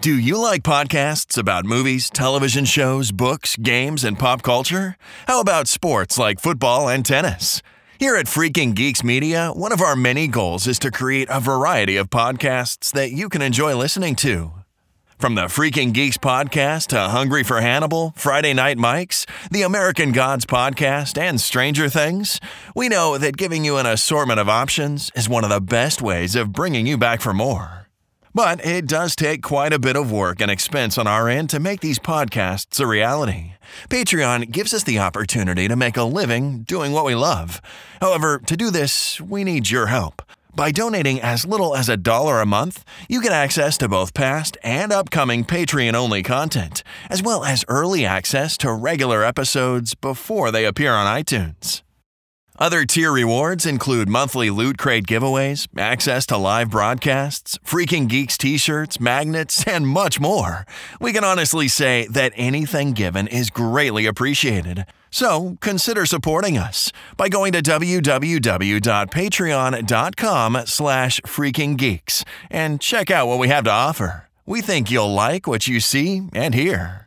Do you like podcasts about movies, television shows, books, games, and pop culture? How about sports like football and tennis? Here at Freaking Geeks Media, one of our many goals is to create a variety of podcasts that you can enjoy listening to. From the Freaking Geeks podcast to Hungry for Hannibal, Friday Night Mikes, the American Gods podcast, and Stranger Things, we know that giving you an assortment of options is one of the best ways of bringing you back for more. But it does take quite a bit of work and expense on our end to make these podcasts a reality. Patreon gives us the opportunity to make a living doing what we love. However, to do this, we need your help. By donating as little as a dollar a month, you get access to both past and upcoming Patreon only content, as well as early access to regular episodes before they appear on iTunes. Other tier rewards include monthly Loot Crate giveaways, access to live broadcasts, Freaking Geeks t shirts, magnets, and much more. We can honestly say that anything given is greatly appreciated. So consider supporting us by going to www.patreon.com slash freakinggeeks and check out what we have to offer. We think you'll like what you see and hear.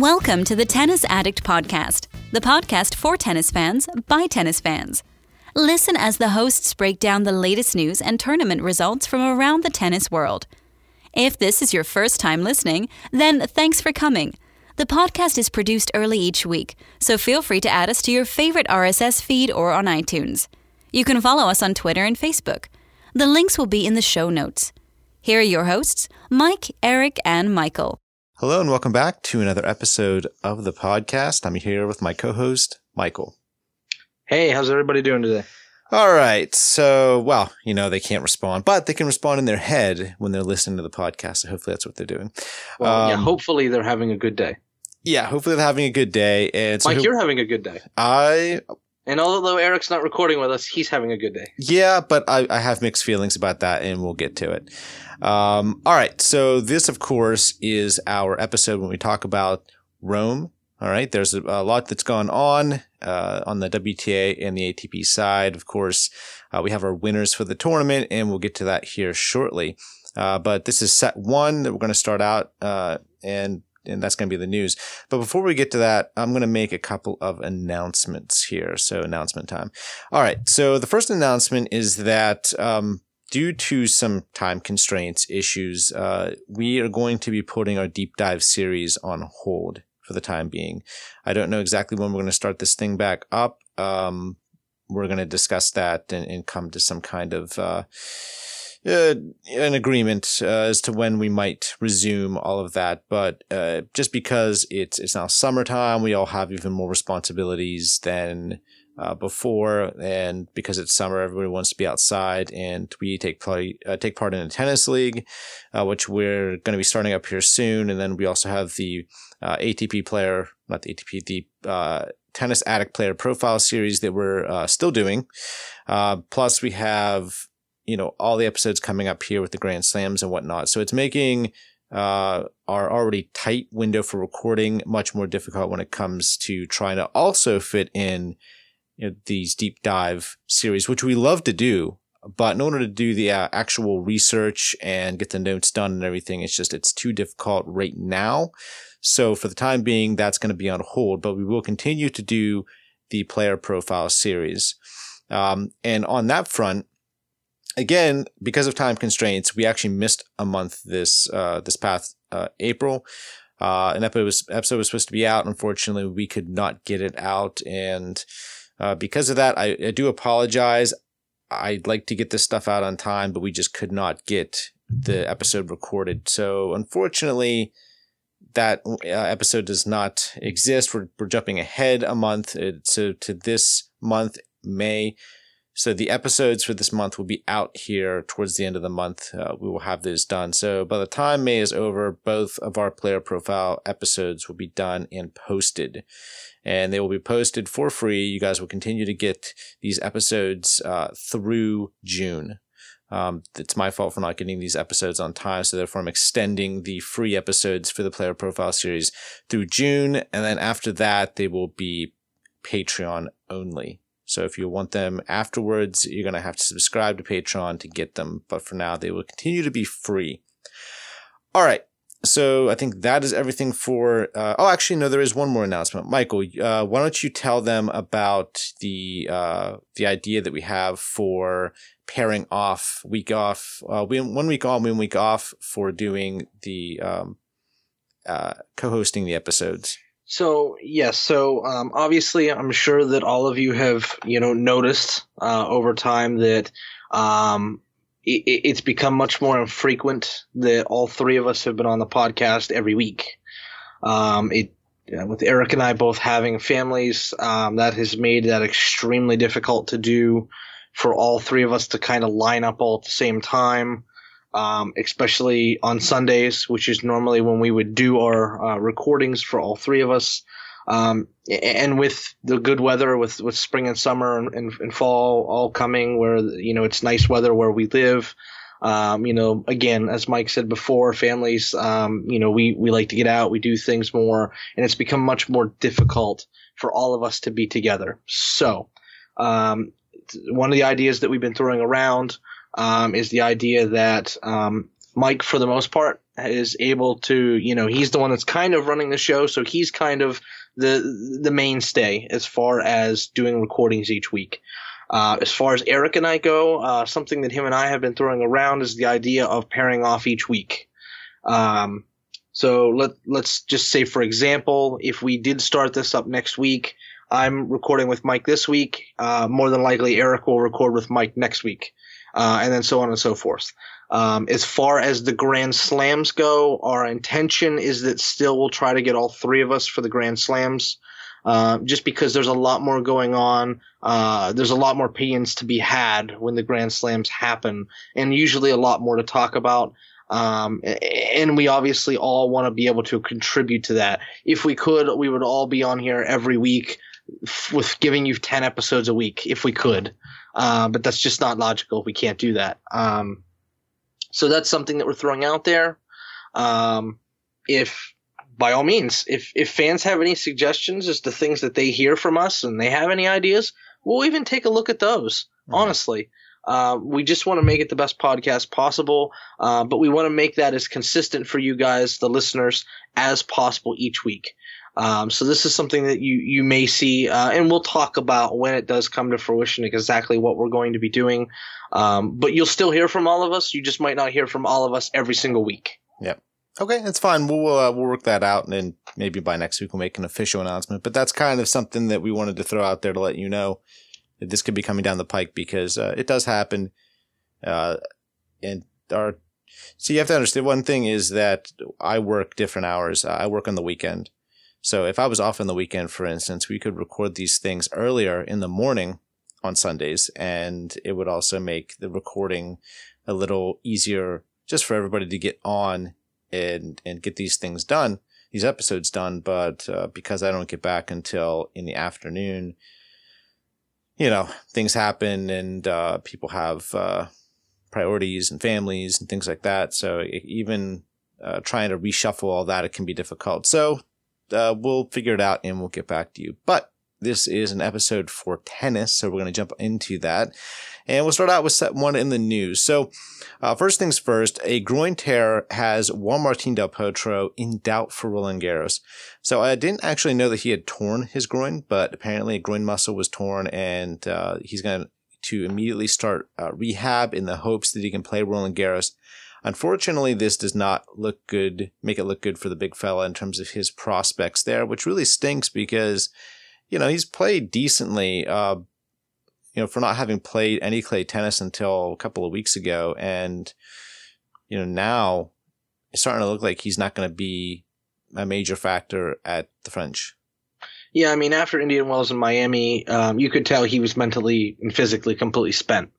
Welcome to the Tennis Addict Podcast, the podcast for tennis fans by tennis fans. Listen as the hosts break down the latest news and tournament results from around the tennis world. If this is your first time listening, then thanks for coming. The podcast is produced early each week, so feel free to add us to your favorite RSS feed or on iTunes. You can follow us on Twitter and Facebook. The links will be in the show notes. Here are your hosts, Mike, Eric, and Michael. Hello and welcome back to another episode of the podcast. I'm here with my co-host, Michael. Hey, how's everybody doing today? All right. So, well, you know, they can't respond, but they can respond in their head when they're listening to the podcast. So hopefully that's what they're doing. Well, yeah, Um, hopefully they're having a good day. Yeah, hopefully they're having a good day. And so Mike, ho- you're having a good day. I, And although Eric's not recording with us, he's having a good day. yeah, but I, I have mixed feelings about that and we'll get to it. Um, all right. So this, of course, is our episode when we talk about Rome. All right. There's a, a lot that's gone on, uh, on the WTA and the ATP side. Of course, uh, we have our winners for the tournament and we'll get to that here shortly. Uh, but this is set one that we're going to start out, uh, and, and that's going to be the news. But before we get to that, I'm going to make a couple of announcements here. So announcement time. All right. So the first announcement is that, um, due to some time constraints issues, uh, we are going to be putting our deep dive series on hold for the time being. I don't know exactly when we're going to start this thing back up. Um, we're going to discuss that and, and come to some kind of uh, uh, an agreement uh, as to when we might resume all of that. But uh, just because it's it's now summertime, we all have even more responsibilities than uh, before, and because it's summer, everybody wants to be outside, and we take play, uh, take part in a tennis league, uh, which we're going to be starting up here soon, and then we also have the ATP player, not the ATP, the tennis addict player profile series that we're still doing. Plus, we have you know all the episodes coming up here with the Grand Slams and whatnot, so it's making uh, our already tight window for recording much more difficult when it comes to trying to also fit in you know, these deep dive series, which we love to do. But in order to do the uh, actual research and get the notes done and everything, it's just, it's too difficult right now. So for the time being, that's going to be on hold, but we will continue to do the player profile series. Um, and on that front, again, because of time constraints, we actually missed a month this, uh, this past, uh, April. Uh, an episode was, episode was supposed to be out. Unfortunately, we could not get it out. And, uh, because of that, I, I do apologize. I'd like to get this stuff out on time, but we just could not get the episode recorded. So unfortunately, that uh, episode does not exist. We're, we're jumping ahead a month. Uh, So to this month, May. So the episodes for this month will be out here towards the end of the month. Uh, we will have those done. So by the time May is over, both of our player profile episodes will be done and posted. And they will be posted for free. You guys will continue to get these episodes uh, through June. Um, it's my fault for not getting these episodes on time, so therefore I'm extending the free episodes for the player profile series through June, and then after that they will be Patreon only. So if you want them afterwards, you're going to have to subscribe to Patreon to get them. But for now, they will continue to be free. All right. So I think that is everything for. Uh, oh, actually, no. There is one more announcement, Michael. Uh, why don't you tell them about the uh, the idea that we have for pairing off week off, uh, one week on, one week off for doing the um, uh, co-hosting the episodes. So yes, so um, obviously, I'm sure that all of you have you know noticed uh, over time that um, it, it's become much more infrequent that all three of us have been on the podcast every week. Um, it with Eric and I both having families, um, that has made that extremely difficult to do for all three of us to kind of line up all at the same time um, especially on Sundays, which is normally when we would do our uh, recordings for all three of us. Um, and with the good weather, with, with spring and summer and, and, and, fall all coming, where you know it's nice weather where we live. Um, you know, again, as Mike said before, families, um, you know, we we like to get out, we do things more, and it's become much more difficult for all of us to be together. So, um, one of the ideas that we've been throwing around um, is the idea that um, Mike, for the most part, is able to, you know, he's the one that's kind of running the show, so he's kind of the the mainstay as far as doing recordings each week. Uh, as far as Eric and I go, uh, something that him and I have been throwing around is the idea of pairing off each week. Um, so let let's just say, for example, if we did start this up next week, I'm recording with Mike this week. Uh, more than likely, Eric will record with Mike next week uh, and then so on and so forth. Um, as far as the Grand Slams go, our intention is that still we'll try to get all three of us for the Grand Slams. Uh, just because there's a lot more going on. Uh, there's a lot more opinions to be had when the Grand Slams happen, and usually a lot more to talk about. Um, and we obviously all want to be able to contribute to that. If we could, we would all be on here every week with giving you 10 episodes a week if we could. Uh, but that's just not logical. We can't do that. Um, so that's something that we're throwing out there. Um, if by all means, if if fans have any suggestions as to things that they hear from us and they have any ideas, we'll even take a look at those. Mm-hmm. Honestly, uh, we just want to make it the best podcast possible, uh, but we want to make that as consistent for you guys, the listeners, as possible each week. Um, so this is something that you you may see, uh, and we'll talk about when it does come to fruition exactly what we're going to be doing. Um, but you'll still hear from all of us. You just might not hear from all of us every single week. Yep. Okay, that's fine. We'll uh, we'll work that out, and then maybe by next week we'll make an official announcement. But that's kind of something that we wanted to throw out there to let you know that this could be coming down the pike because uh, it does happen. Uh, and our so you have to understand one thing is that I work different hours. I work on the weekend. So if I was off on the weekend, for instance, we could record these things earlier in the morning on Sundays, and it would also make the recording a little easier just for everybody to get on and and get these things done, these episodes done. But uh, because I don't get back until in the afternoon, you know, things happen and uh, people have uh, priorities and families and things like that. So even uh, trying to reshuffle all that, it can be difficult. So uh, we'll figure it out and we'll get back to you. But this is an episode for tennis, so we're going to jump into that. And we'll start out with set one in the news. So, uh, first things first, a groin tear has Juan Martín del Potro in doubt for Roland Garros. So I didn't actually know that he had torn his groin, but apparently a groin muscle was torn and uh, he's going to immediately start uh, rehab in the hopes that he can play Roland Garros. Unfortunately, this does not look good, make it look good for the big fella in terms of his prospects there, which really stinks because, you know, he's played decently, uh, you know, for not having played any clay tennis until a couple of weeks ago. And, you know, now it's starting to look like he's not going to be a major factor at the French. Yeah, I mean, after Indian Wells and Miami, um, you could tell he was mentally and physically completely spent.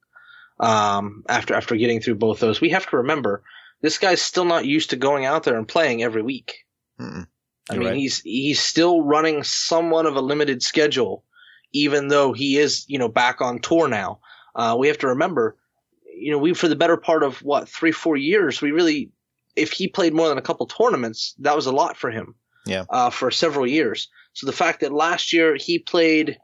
Um, after after getting through both those, we have to remember this guy's still not used to going out there and playing every week. Mm-mm. I mean, right. he's he's still running somewhat of a limited schedule, even though he is you know back on tour now. Uh, we have to remember, you know, we for the better part of what three four years, we really, if he played more than a couple tournaments, that was a lot for him. Yeah. Uh, for several years. So the fact that last year he played,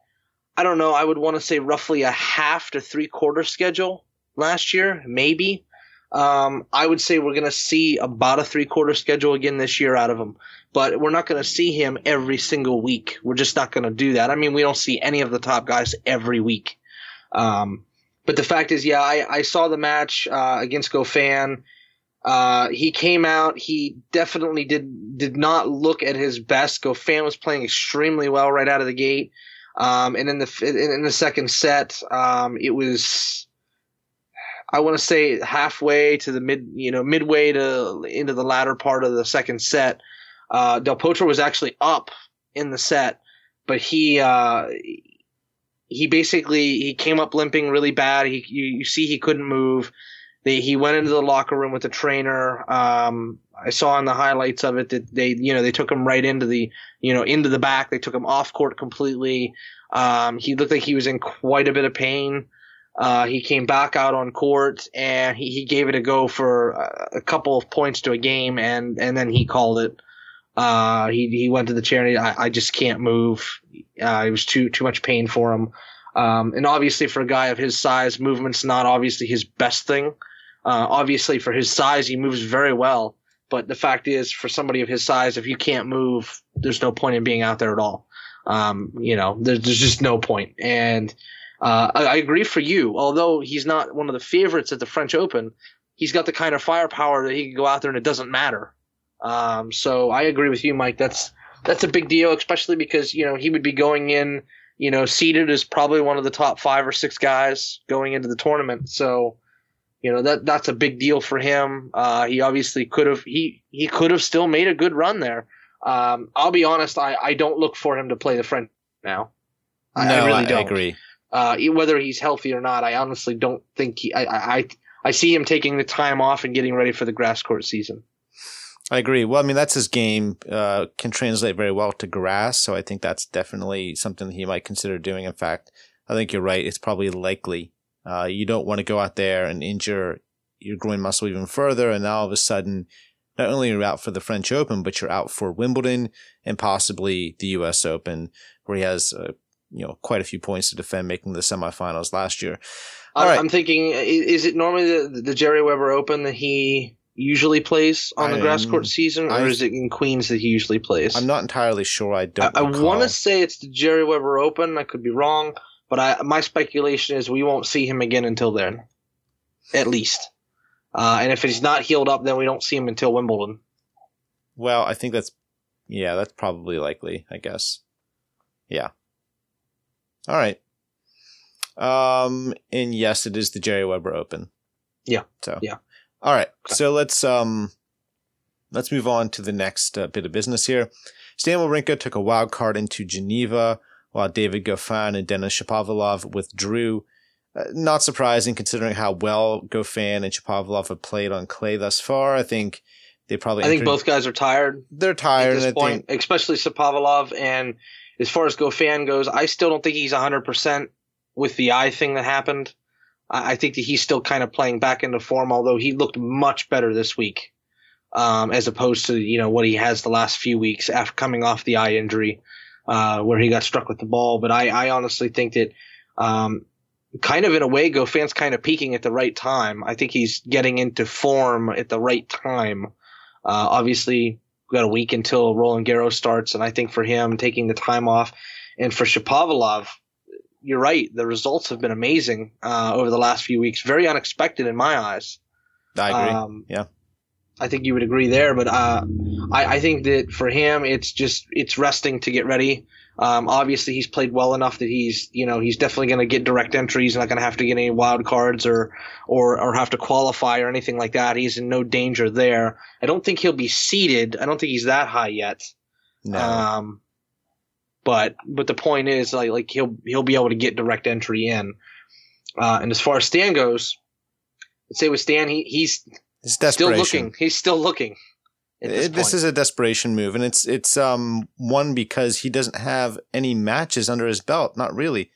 I don't know, I would want to say roughly a half to three quarter schedule last year, maybe. Um, I would say we're going to see about a three quarter schedule again this year out of him, but we're not going to see him every single week. We're just not going to do that. I mean, we don't see any of the top guys every week. Um, but the fact is, yeah, I, I saw the match uh, against Goffin. Uh, he came out. He definitely did did not look at his best. Goffin was playing extremely well right out of the gate. Um, and in the in, in the second set, um, it was I want to say halfway to the mid, you know, midway to into the latter part of the second set. Uh, Del Potro was actually up in the set, but he uh, he basically he came up limping really bad. He you, you see he couldn't move. They, he went into the locker room with the trainer. Um, I saw in the highlights of it that they you know they took him right into the you know into the back. They took him off court completely. Um, he looked like he was in quite a bit of pain. Uh, he came back out on court and he, he gave it a go for a, a couple of points to a game and, and then he called it. Uh, he, he went to the chair and I, I just can't move. Uh, it was too, too much pain for him. Um, and obviously for a guy of his size, movement's not obviously his best thing. Uh, obviously for his size, he moves very well. But the fact is, for somebody of his size, if you can't move, there's no point in being out there at all. Um, you know, there's, there's just no point. And, uh, I, I agree for you. Although he's not one of the favorites at the French Open, he's got the kind of firepower that he can go out there and it doesn't matter. Um, so I agree with you, Mike. That's that's a big deal, especially because you know he would be going in, you know, seeded as probably one of the top five or six guys going into the tournament. So, you know that that's a big deal for him. Uh, he obviously could have he he could have still made a good run there. Um, I'll be honest, I, I don't look for him to play the French now. I, no, I really I don't agree. Uh, whether he's healthy or not, I honestly don't think he. I, I I- see him taking the time off and getting ready for the grass court season. I agree. Well, I mean, that's his game. Uh, can translate very well to grass, so I think that's definitely something that he might consider doing. In fact, I think you're right. It's probably likely. Uh, you don't want to go out there and injure your groin muscle even further, and now all of a sudden, not only are you out for the French Open, but you're out for Wimbledon and possibly the U.S. Open, where he has you know quite a few points to defend, making the semifinals last year. All I, right. I'm thinking, is it normally the, the Gerry Weber Open that he usually plays on the grass court season, or I- is it in Queens that he usually plays? I'm not entirely sure. I I, don't. I recall. want to say it's the Gerry Weber Open. I could be wrong, but I, my speculation is we won't see him again until then, at least. Uh, and if he's not healed up, then we don't see him until Wimbledon. Well, I think that's yeah, that's probably likely, I guess. Yeah. All right. Um and yes, it is the Gerry Weber Open. Yeah. So Yeah. All right. So let's um let's move on to the next uh, bit of business here. Stan Wawrinka took a wild card into Geneva while David Goffin and Denis Shapovalov withdrew. Uh, not surprising considering how well Goffin and Shapovalov have played on clay thus far. I think they probably I think entered- both guys are tired. they're tired at this point, think especially Shapovalov. And as far as Goffin goes, I still don't think he's 100% with the eye thing that happened. I, I think that he's still kind of playing back into form, although he looked much better this week um, as opposed to you know what he has the last few weeks after coming off the eye injury uh, where he got struck with the ball. But I, I honestly think that. Um, Kind of in a way, Goffin's kind of peaking at the right time. I think he's getting into form at the right time. Uh, obviously, we've got a week until Roland Garros starts, and I think for him taking the time off, and for Shapovalov, you're right. The results have been amazing uh, over the last few weeks. Very unexpected in my eyes. I agree. Um, Yeah. I think you would agree there, but uh, I, I think that for him, it's just it's resting to get ready. Um, obviously, he's played well enough that he's you know he's definitely going to get direct entry. He's not going to have to get any wild cards or or or have to qualify or anything like that. He's in no danger there. I don't think he'll be seeded. I don't think he's that high yet. no. Um, But but the point is like like he'll he'll be able to get direct entry in. Uh, and as far as Stan goes, let's say with Stan, he he's It's still looking. He's still looking. It- This, is a desperation move, and it's it's um one because he doesn't have any matches under his belt. Not really.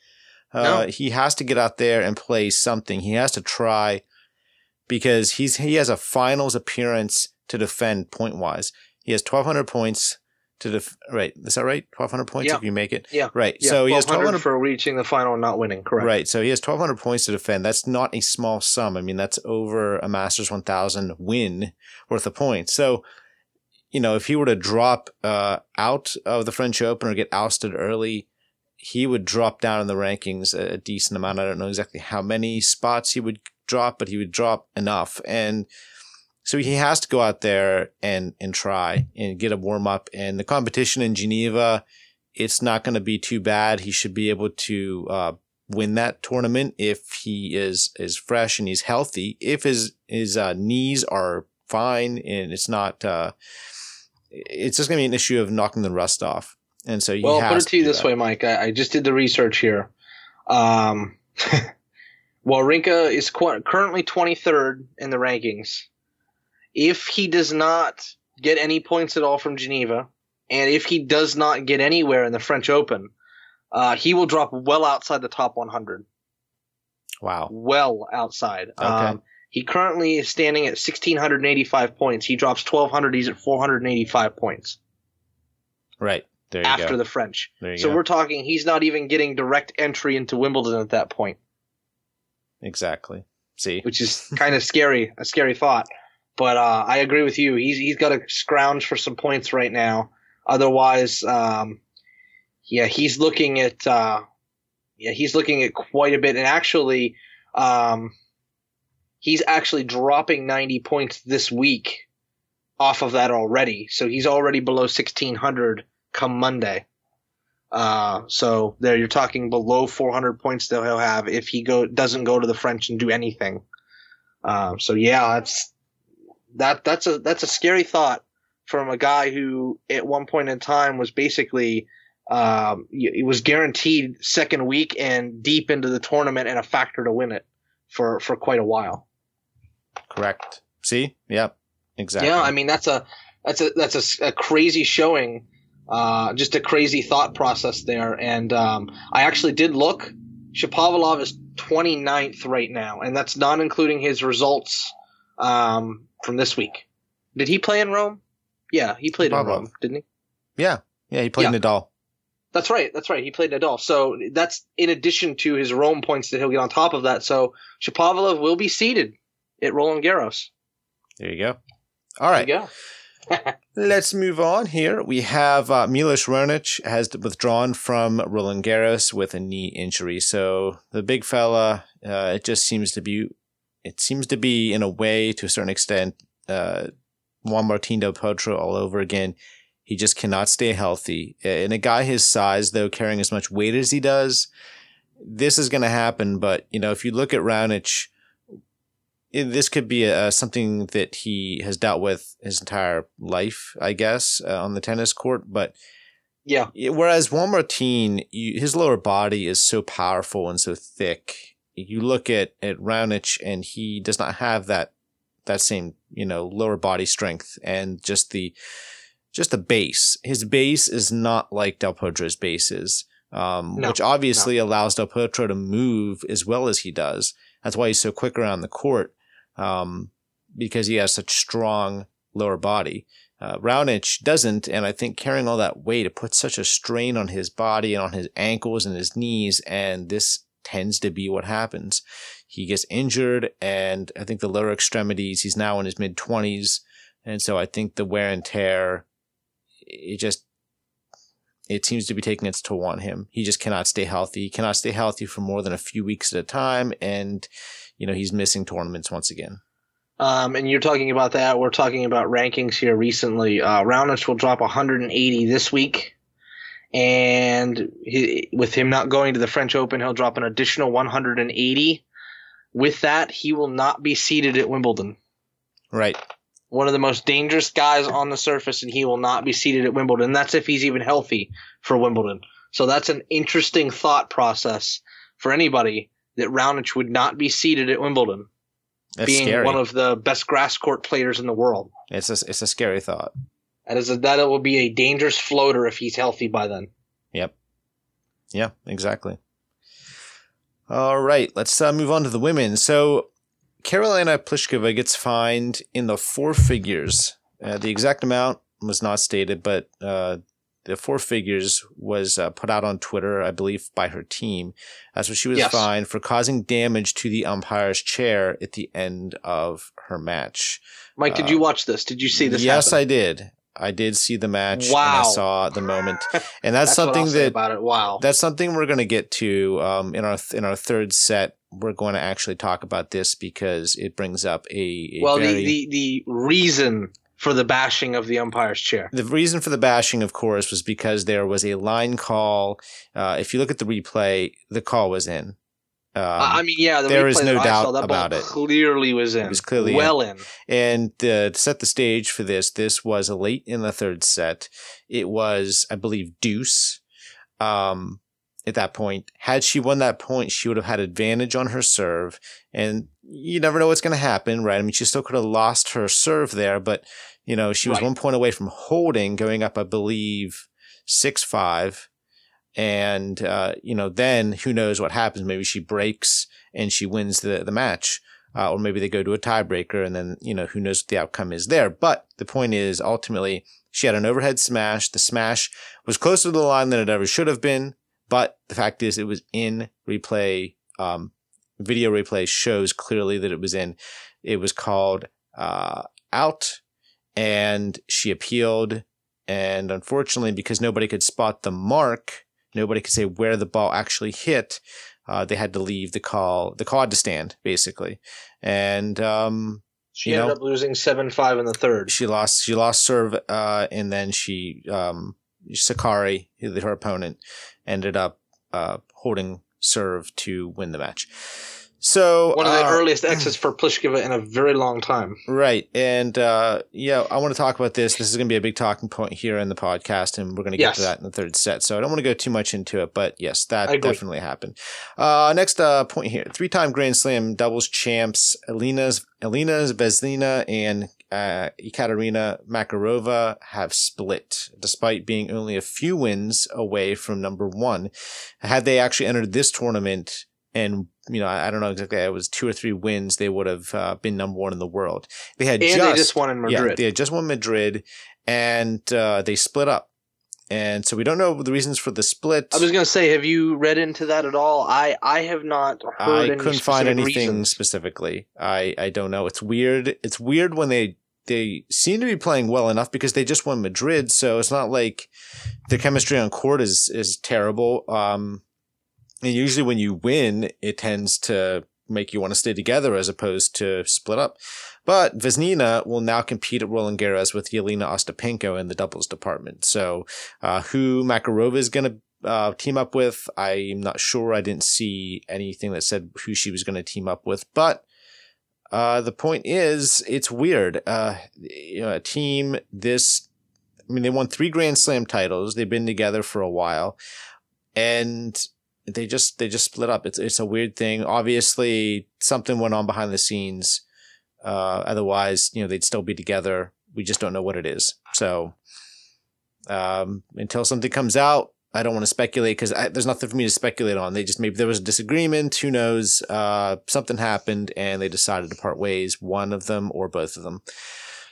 Uh, No. He has to get out there and play something. He has to try because he's he has a finals appearance to defend point wise. He has twelve hundred points to def- right. Is that right? Twelve hundred points Yeah. if you make it. yeah. Right. Yeah, so he has 1200 for reaching the final and not winning. Correct. Right. So he has 1,200 points to defend. That's not a small sum. I mean, that's over a Masters 1000 win worth of points. So, you know, if he were to drop uh, out of the French Open or get ousted early, he would drop down in the rankings a, a decent amount. I don't know exactly how many spots he would drop, but he would drop enough. And so he has to go out there and, and try and get a warm up. And the competition in Geneva, it's not going to be too bad. He should be able to uh, win that tournament if he is is fresh and he's healthy. If his his uh, knees are fine and it's not, uh, it's just going to be an issue of knocking the rust off. And so he Well, I'll put it to you this that. way, Mike. I, I just did the research here. Um, Wawrinka is qu- currently 23rd in the rankings. If he does not get any points at all from Geneva, and if he does not get anywhere in the French Open, uh, he will drop well outside the top 100. Wow. Well outside. Okay. Um, he currently is standing at 1,685 points. He drops 1,200. He's at 485 points Right. There you after go. the French. there you So go. we're talking he's not even getting direct entry into Wimbledon at that point, exactly. See? which is kind of scary, a scary thought. But uh, I agree with you. He's he's got to scrounge for some points right now. Otherwise, um, yeah, he's looking at uh, yeah, he's looking at quite a bit. And actually, um, he's actually dropping 90 points this week off of that already. So he's already below 1600 come Monday. Uh, so there you're talking below 400 points that he'll have if he go doesn't go to the French and do anything. Um, so yeah, that's that that's a that's a scary thought from a guy who at one point in time was basically um, he was guaranteed second week and deep into the tournament and a factor to win it for for quite a while. Correct. See? Yep. Exactly. Yeah, I mean that's a that's a that's a a, crazy showing, uh, just a crazy thought process there. And um, I actually did look. Shapovalov is 29th right now, and that's not including his results um, from this week. Did he play in Rome? Yeah, he played in Rome, didn't he? yeah. Yeah. He played Yeah. Nadal. That's right. That's right. He played Nadal. So that's in addition to his Rome points that he'll get on top of that. So Shapovalov will be seeded at Roland Garros. There you go. All right. There you go. Let's move on here. We have uh, Milos Raonic has withdrawn from Roland Garros with a knee injury. So the big fella, uh, it just seems to be, it seems to be in a way to a certain extent, uh, Juan Martín del Potro all over again. He just cannot stay healthy. And a guy his size, though, carrying as much weight as he does, this is going to happen. But, you know, if you look at Raonic, this could be a, something that he has dealt with his entire life, I guess, uh, on the tennis court. But Yeah. whereas Juan Martin, his lower body is so powerful and so thick. You look at at Raonic, and he does not have that that same you know lower body strength and just the just the base. His base is not like Del Potro's base is, um, No, which obviously allows Del Potro to move as well as he does. That's why he's so quick around the court, um, because he has such strong lower body. Uh, Raonic doesn't, and I think carrying all that weight, it puts such a strain on his body and on his ankles and his knees, and this tends to be what happens. He gets injured, and I think the lower extremities, he's now in his mid 20s, and so I think the wear and tear, it just, it seems to be taking its toll on him. He just cannot stay healthy. He cannot stay healthy for more than a few weeks at a time, and, you know, he's missing tournaments once again. Um, and you're talking about that. We're talking about rankings here recently. Uh, Raonic will drop 180 this week, and he, with him not going to the French Open, he'll drop an additional 180. With that, he will not be seeded at Wimbledon. Right. One of the most dangerous guys on the surface, and he will not be seeded at Wimbledon. That's if he's even healthy for Wimbledon. So that's an interesting thought process for anybody that Raonic would not be seeded at Wimbledon, That's being scary. one of the best grass court players in the world. it's a it's a scary thought. That is a, that it will be a dangerous floater if he's healthy by then. Yep. Yeah, exactly. All right, let's uh, move on to the women. So, Karolina Pliskova gets fined in the four figures. Uh, the exact amount was not stated, but uh, the four figures was uh, put out on Twitter, I believe, by her team. That's what she was Yes. fined for causing damage to the umpire's chair at the end of her match. Mike, did you watch this? Did you see this? Uh, yes, happen? I did. I did see the match. And Wow. I saw the moment, and that's, That's something that about it. Wow. that's something we're going to get to um, in our in our third set. We're going to actually talk about this because it brings up a, a well, very, the, the the reason for the bashing of the umpire's chair. the reason for the bashing, of course, was because there was a line call. Uh, if you look at the replay, the call was in. Um, I mean, yeah, the there is no doubt saw, about it. Clearly was in. was clearly well in. And uh, to set the stage for this, this was late in the third set. It was, I believe, deuce. Um, at that point, had she won that point, she would have had advantage on her serve. And you never know what's going to happen, right? I mean, she still could have lost her serve there, but you know, she was Right. one point away from holding, going up, I believe, six five. And uh, you know, then who knows what happens? Maybe she breaks and she wins the the match uh, or maybe they go to a tiebreaker and then, you know, who knows what the outcome is there. But the point is ultimately she had an overhead smash. The smash was closer to the line than it ever should have been. But the fact is it was in replay. Um, video replay shows clearly that it was in. It was called, uh, out and she appealed. And unfortunately, because nobody could spot the mark, nobody could say where the ball actually hit uh, they had to leave the call. The call had to stand basically, and um, She You ended know? up losing seven five in the third. she lost. She lost serve, uh, and then she um, Sakkari, her opponent, ended up uh, holding serve to win the match. So One of the uh, earliest exits for Pliskova in a very long time. Right. And uh, yeah, I want to talk about this. This is going to be a big talking point here in the podcast, and we're going to get Yes. to that in the third set. So I don't want to go too much into it, but yes, that definitely happened. Uh, next uh, point here three time Grand Slam doubles champs Elina's, Elena's Vesnina and uh, Ekaterina Makarova have split, despite being only a few wins away from number one. Had they actually entered this tournament, and you know, I, I don't know exactly, it was two or three wins, they would have uh, been number one in the world. They had And just, they just won in yeah, Madrid. they had just won Madrid, and uh, they split up. And so we don't know the reasons for the split. I was going to say, have you read into that at all? I, I have not heard I any couldn't find anything reasons. specifically. I, I don't know. It's weird. It's weird when they they seem to be playing well enough because they just won Madrid, so it's not like the chemistry on court is is terrible. Um, and usually when you win, it tends to make you want to stay together as opposed to split up. But Vesnina will now compete at Roland Garros with Jelena Ostapenko in the doubles department. So, uh, who Makarova is going to uh, team up with. I'm not sure. I didn't see anything that said who she was going to team up with, but uh, the point is, it's weird. Uh, you know, a team this, I mean, they won three Grand Slam titles. They've been together for a while, and they just they just split up. It's it's a weird thing. Obviously, something went on behind the scenes. Uh, otherwise, you know, they'd still be together. We just don't know what it is. So, um, until something comes out, I don't want to speculate because there's nothing for me to speculate on. They just maybe there was a disagreement. Who knows? Uh, something happened and they decided to part ways. One of them or both of them.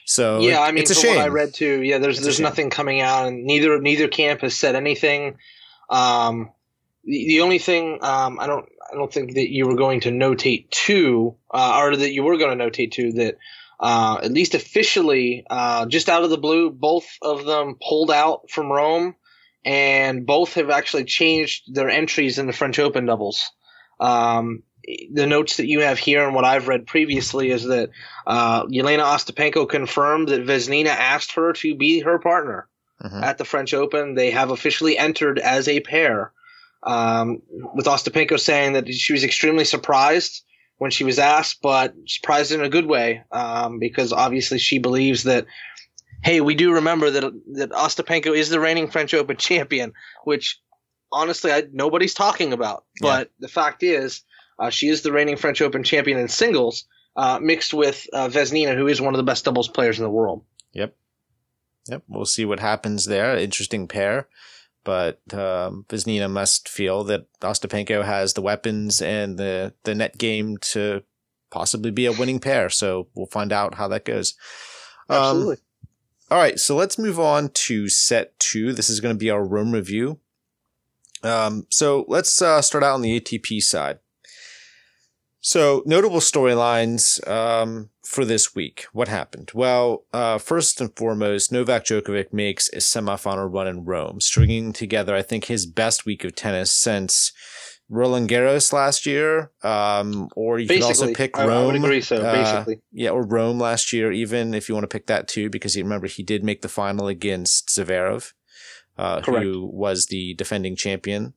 So yeah, I mean, it's a shame. what I read too, yeah, there's It's there's nothing coming out, and neither neither camp has said anything. Um, the, the only thing um, I don't I don't think that you were going to notate to, uh, or that you were going to notate to that. Uh, at least officially, uh, just out of the blue, both of them pulled out from Rome, and both have actually changed their entries in the French Open doubles. Um, the notes that you have here and what I've read previously is that uh, Jelena Ostapenko confirmed that Vesnina asked her to be her partner Mhm. at the French Open. They have officially entered as a pair. Um, with Ostapenko saying that she was extremely surprised when she was asked, but surprised in a good way um, because obviously she believes that. Hey, we do remember that that Ostapenko is the reigning French Open champion, which honestly I, nobody's talking about. But the fact is, uh, she is the reigning French Open champion in singles, uh, mixed with uh, Vesnina, who is one of the best doubles players in the world. Yep. Yep. We'll see what happens there. Interesting pair. But um, Vesnina must feel that Ostapenko has the weapons and the, the net game to possibly be a winning pair. So we'll find out how that goes. Um, Absolutely. all right. So let's move on to set two. This is going to be our Rome review. Um, so let's uh, start out on the ATP side. So notable storylines um, for this week. What happened? Well, uh, first and foremost, Novak Djokovic makes a semifinal run in Rome, stringing together, I think, his best week of tennis since Roland Garros last year. Um, or you could also pick Rome. I would agree so, uh, basically. yeah, or Rome last year, even if you want to pick that too, because you remember he did make the final against Zverev, uh, who was the defending champion.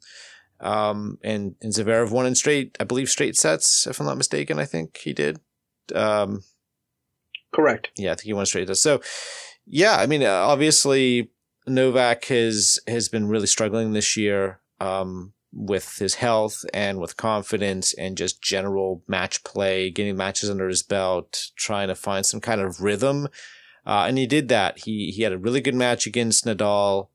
Um, and, and Zverev won in straight, I believe straight sets, if I'm not mistaken. I think he did. Um, Correct. yeah, I think he won straight sets. So, yeah, I mean, uh, obviously Novak has has been really struggling this year um, with his health and with confidence and just general match play, getting matches under his belt, trying to find some kind of rhythm. Uh, and he did that. He he had a really good match against Nadal.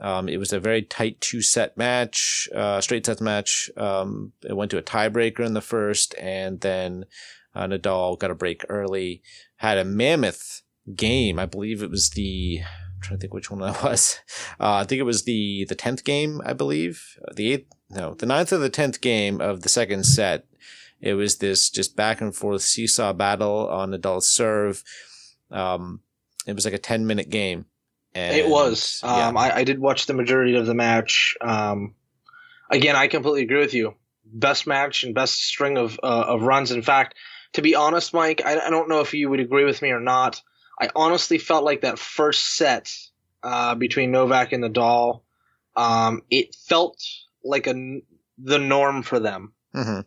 Um, it was a very tight two set match, uh, straight sets match. Um, it went to a tiebreaker in the first, and then uh, Nadal got a break early. Had a mammoth game. I believe it was the. I'm trying to think which one that was. Uh, I think it was the the tenth game. I believe the eighth. No, the ninth or the tenth game of the second set. It was this just back and forth seesaw battle on Nadal's serve. Um, it was like a ten minute game. And, it was. yeah. Um, I, I did watch the majority of the match. Um, again, I completely agree with you. Best match and best string of uh, of runs. In fact, to be honest, Mike, I, I don't know if you would agree with me or not. I honestly felt like that first set uh, between Novak and Nadal, um, it felt like a the norm for them, Mhm.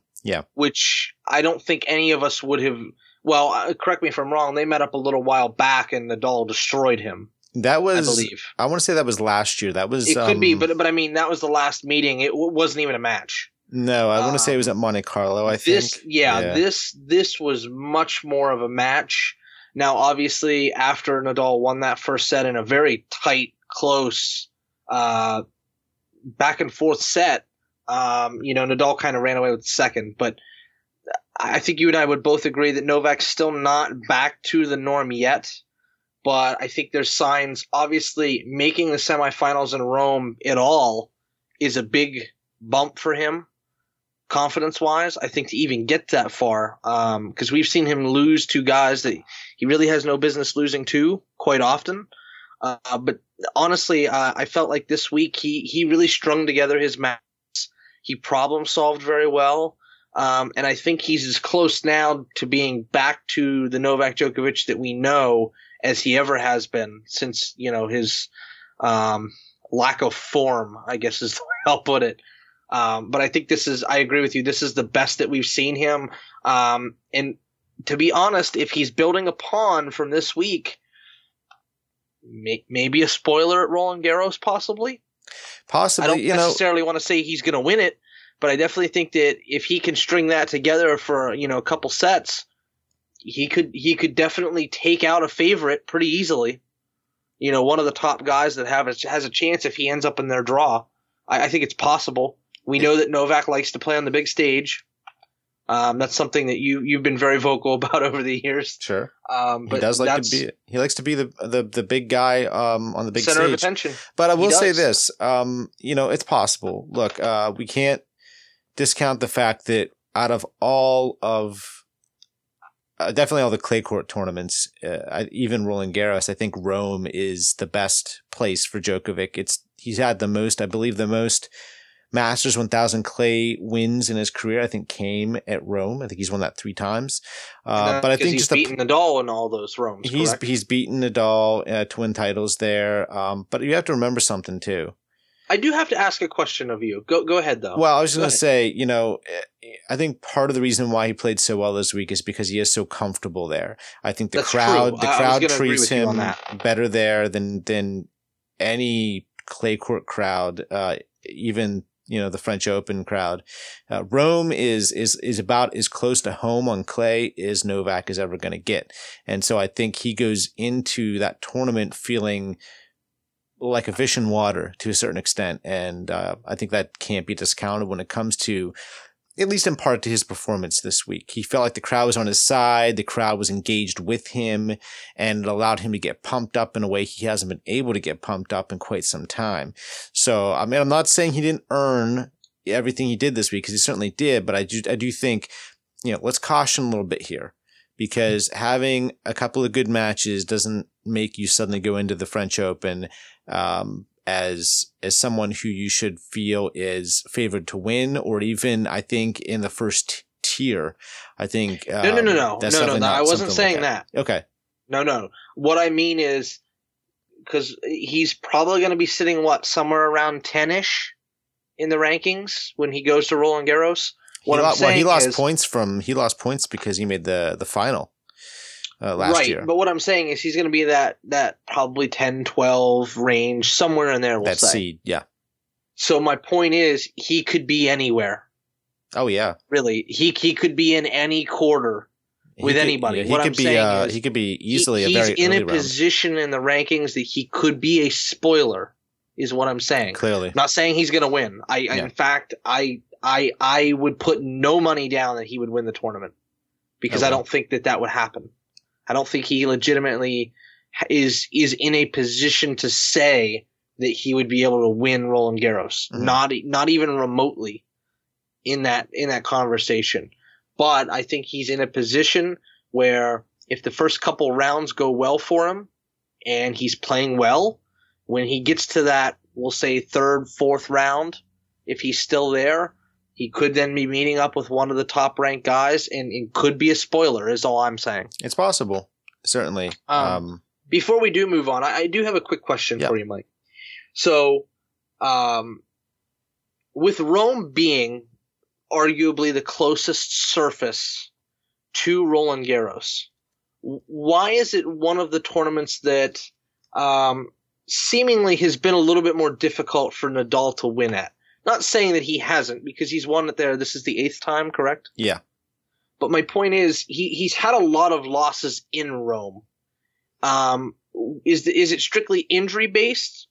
which I don't think any of us would have. Well, uh, correct me if I'm wrong. They met up a little while back, and Nadal destroyed him. That was, I believe. I want to say that was last year. That was. It could be, um, but but I mean that was the last meeting. It w- wasn't even a match. No, I want to say it Um, was at Monte Carlo. I think. This, yeah, this this was much more of a match. Now, obviously, after Nadal won that first set in a very tight, close, uh, back and forth set, um, you know, Nadal kind of ran away with the second. But I think you and I would both agree that Novak's still not back to the norm yet. But I think there's signs. Obviously, making the semifinals in Rome at all is a big bump for him confidence wise, I think to even get that far, because we've seen him lose to guys that he really has no business losing to quite often. Uh, but honestly, uh, I felt like this week he he really strung together his matches. He problem solved very well. Um, and I think he's as close now to being back to the Novak Djokovic that we know as he ever has been since you know his um, lack of form. I guess is the way I'll put it. Um, but I think this is, I agree with you. This is the best that we've seen him. Um, and to be honest, if he's building upon from this week, may, maybe a spoiler at Roland Garros, possibly. Possibly. I don't you know, necessarily want to say he's going to win it, but I definitely think that if he can string that together for you know a couple sets, he could he could definitely take out a favorite pretty easily. You know, one of the top guys that have a, has a chance if he ends up in their draw. I, I think it's possible. We know that Novak likes to play on the big stage. Um, that's something that you you've been very vocal about over the years. sure. Um, but he does like to be. He likes to be the the the big guy um on the big center of stage. attention. But I will say this, um, you know, it's possible. Look, uh, we can't discount the fact that out of all of uh, definitely all the clay court tournaments, uh, I, even Roland Garros, I think Rome is the best place for Djokovic. It's he's had the most, I believe, the most Masters 1000 clay wins in his career. I think came at Rome. I think he's won that three times. Uh, but I think he's just the beaten Nadal in all those Romes. he's correct? he's beaten Nadal uh, to win titles there. Um, but you have to remember something too. I do have to ask a question of you. Go go ahead though. Well, I was just going to say, you know, eh, I think part of the reason why he played so well this week is because he is so comfortable there. I think the That's crowd, true. the crowd treats with you on him better there than than any clay court crowd uh, even you know the French Open crowd. Uh, Rome is is is about as close to home on clay as Novak is ever going to get, and so I think he goes into that tournament feeling like a fish in water to a certain extent, and uh, I think that can't be discounted when it comes to at least in part to his performance this week. He felt like the crowd was on his side, the crowd was engaged with him, and it allowed him to get pumped up in a way he hasn't been able to get pumped up in quite some time. So, I mean, I'm not saying he didn't earn everything he did this week, because he certainly did, but I do, I do think, you know, let's caution a little bit here. Because having a couple of good matches doesn't make you suddenly go into the French Open um, as as someone who you should feel is favored to win, or even I think in the first tier. I think um, no, no, no, no, no, no, no. I wasn't saying that. Okay. No, no. What I mean is because he's probably going to be sitting what somewhere around ten ish in the rankings when he goes to Roland Garros. What he, I'm lo- well, he lost is, points from he lost points because he made the the final uh, last right, year. But what I'm saying is he's going to be that that probably 10, 12 range somewhere in there. We'll that say. seed, yeah. So my point is he could be anywhere. Oh yeah, really. He he could be in any quarter with could, anybody. Yeah, he what could I'm be, saying uh, is he could be easily he, a very he's in a round. position in the rankings that he could be a spoiler. Is what I'm saying. Clearly, I'm not saying he's going to win. I, Yeah. in fact, I I I would put no money down that he would win the tournament because I don't think that that would happen. I don't think he legitimately is is in a position to say that he would be able to win Roland Garros. Mhm. Not not even remotely in that in that conversation. But I think he's in a position where if the first couple rounds go well for him and he's playing well, when he gets to that, we'll say third, fourth round, if he's still there, he could then be meeting up with one of the top ranked guys and it could be a spoiler, is all I'm saying. it's possible. Certainly. Um, Um, Before we do move on, I, I do have a quick question for you, Mike. So, um, with Rome being arguably the closest surface to Roland Garros, why is it one of the tournaments that um, seemingly has been a little bit more difficult for Nadal to win at? Not saying that he hasn't, because he's won it there. This is the eighth time, correct? yeah. But my point is, he he's had a lot of losses in Rome. Um, is the, is it strictly injury based?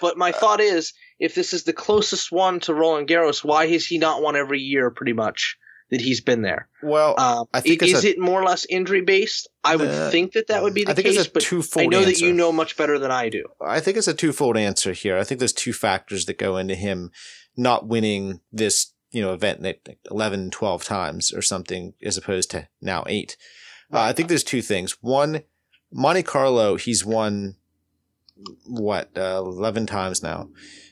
But my thought is, if this is the closest one to Roland Garros, why has he not won every year? Pretty much that he's been there. Well, Um, I think is a- it more or less injury based? I would Uh, think that that would be the I think case. it's a but twofold I know that you know much better than I do. I think it's a twofold answer here. I think there's two factors that go into him not winning this, you know, event like 11, 12 times or something as opposed to now eight. Uh, I think there's two things. One, Monte Carlo, he's won what, uh, 11 times now.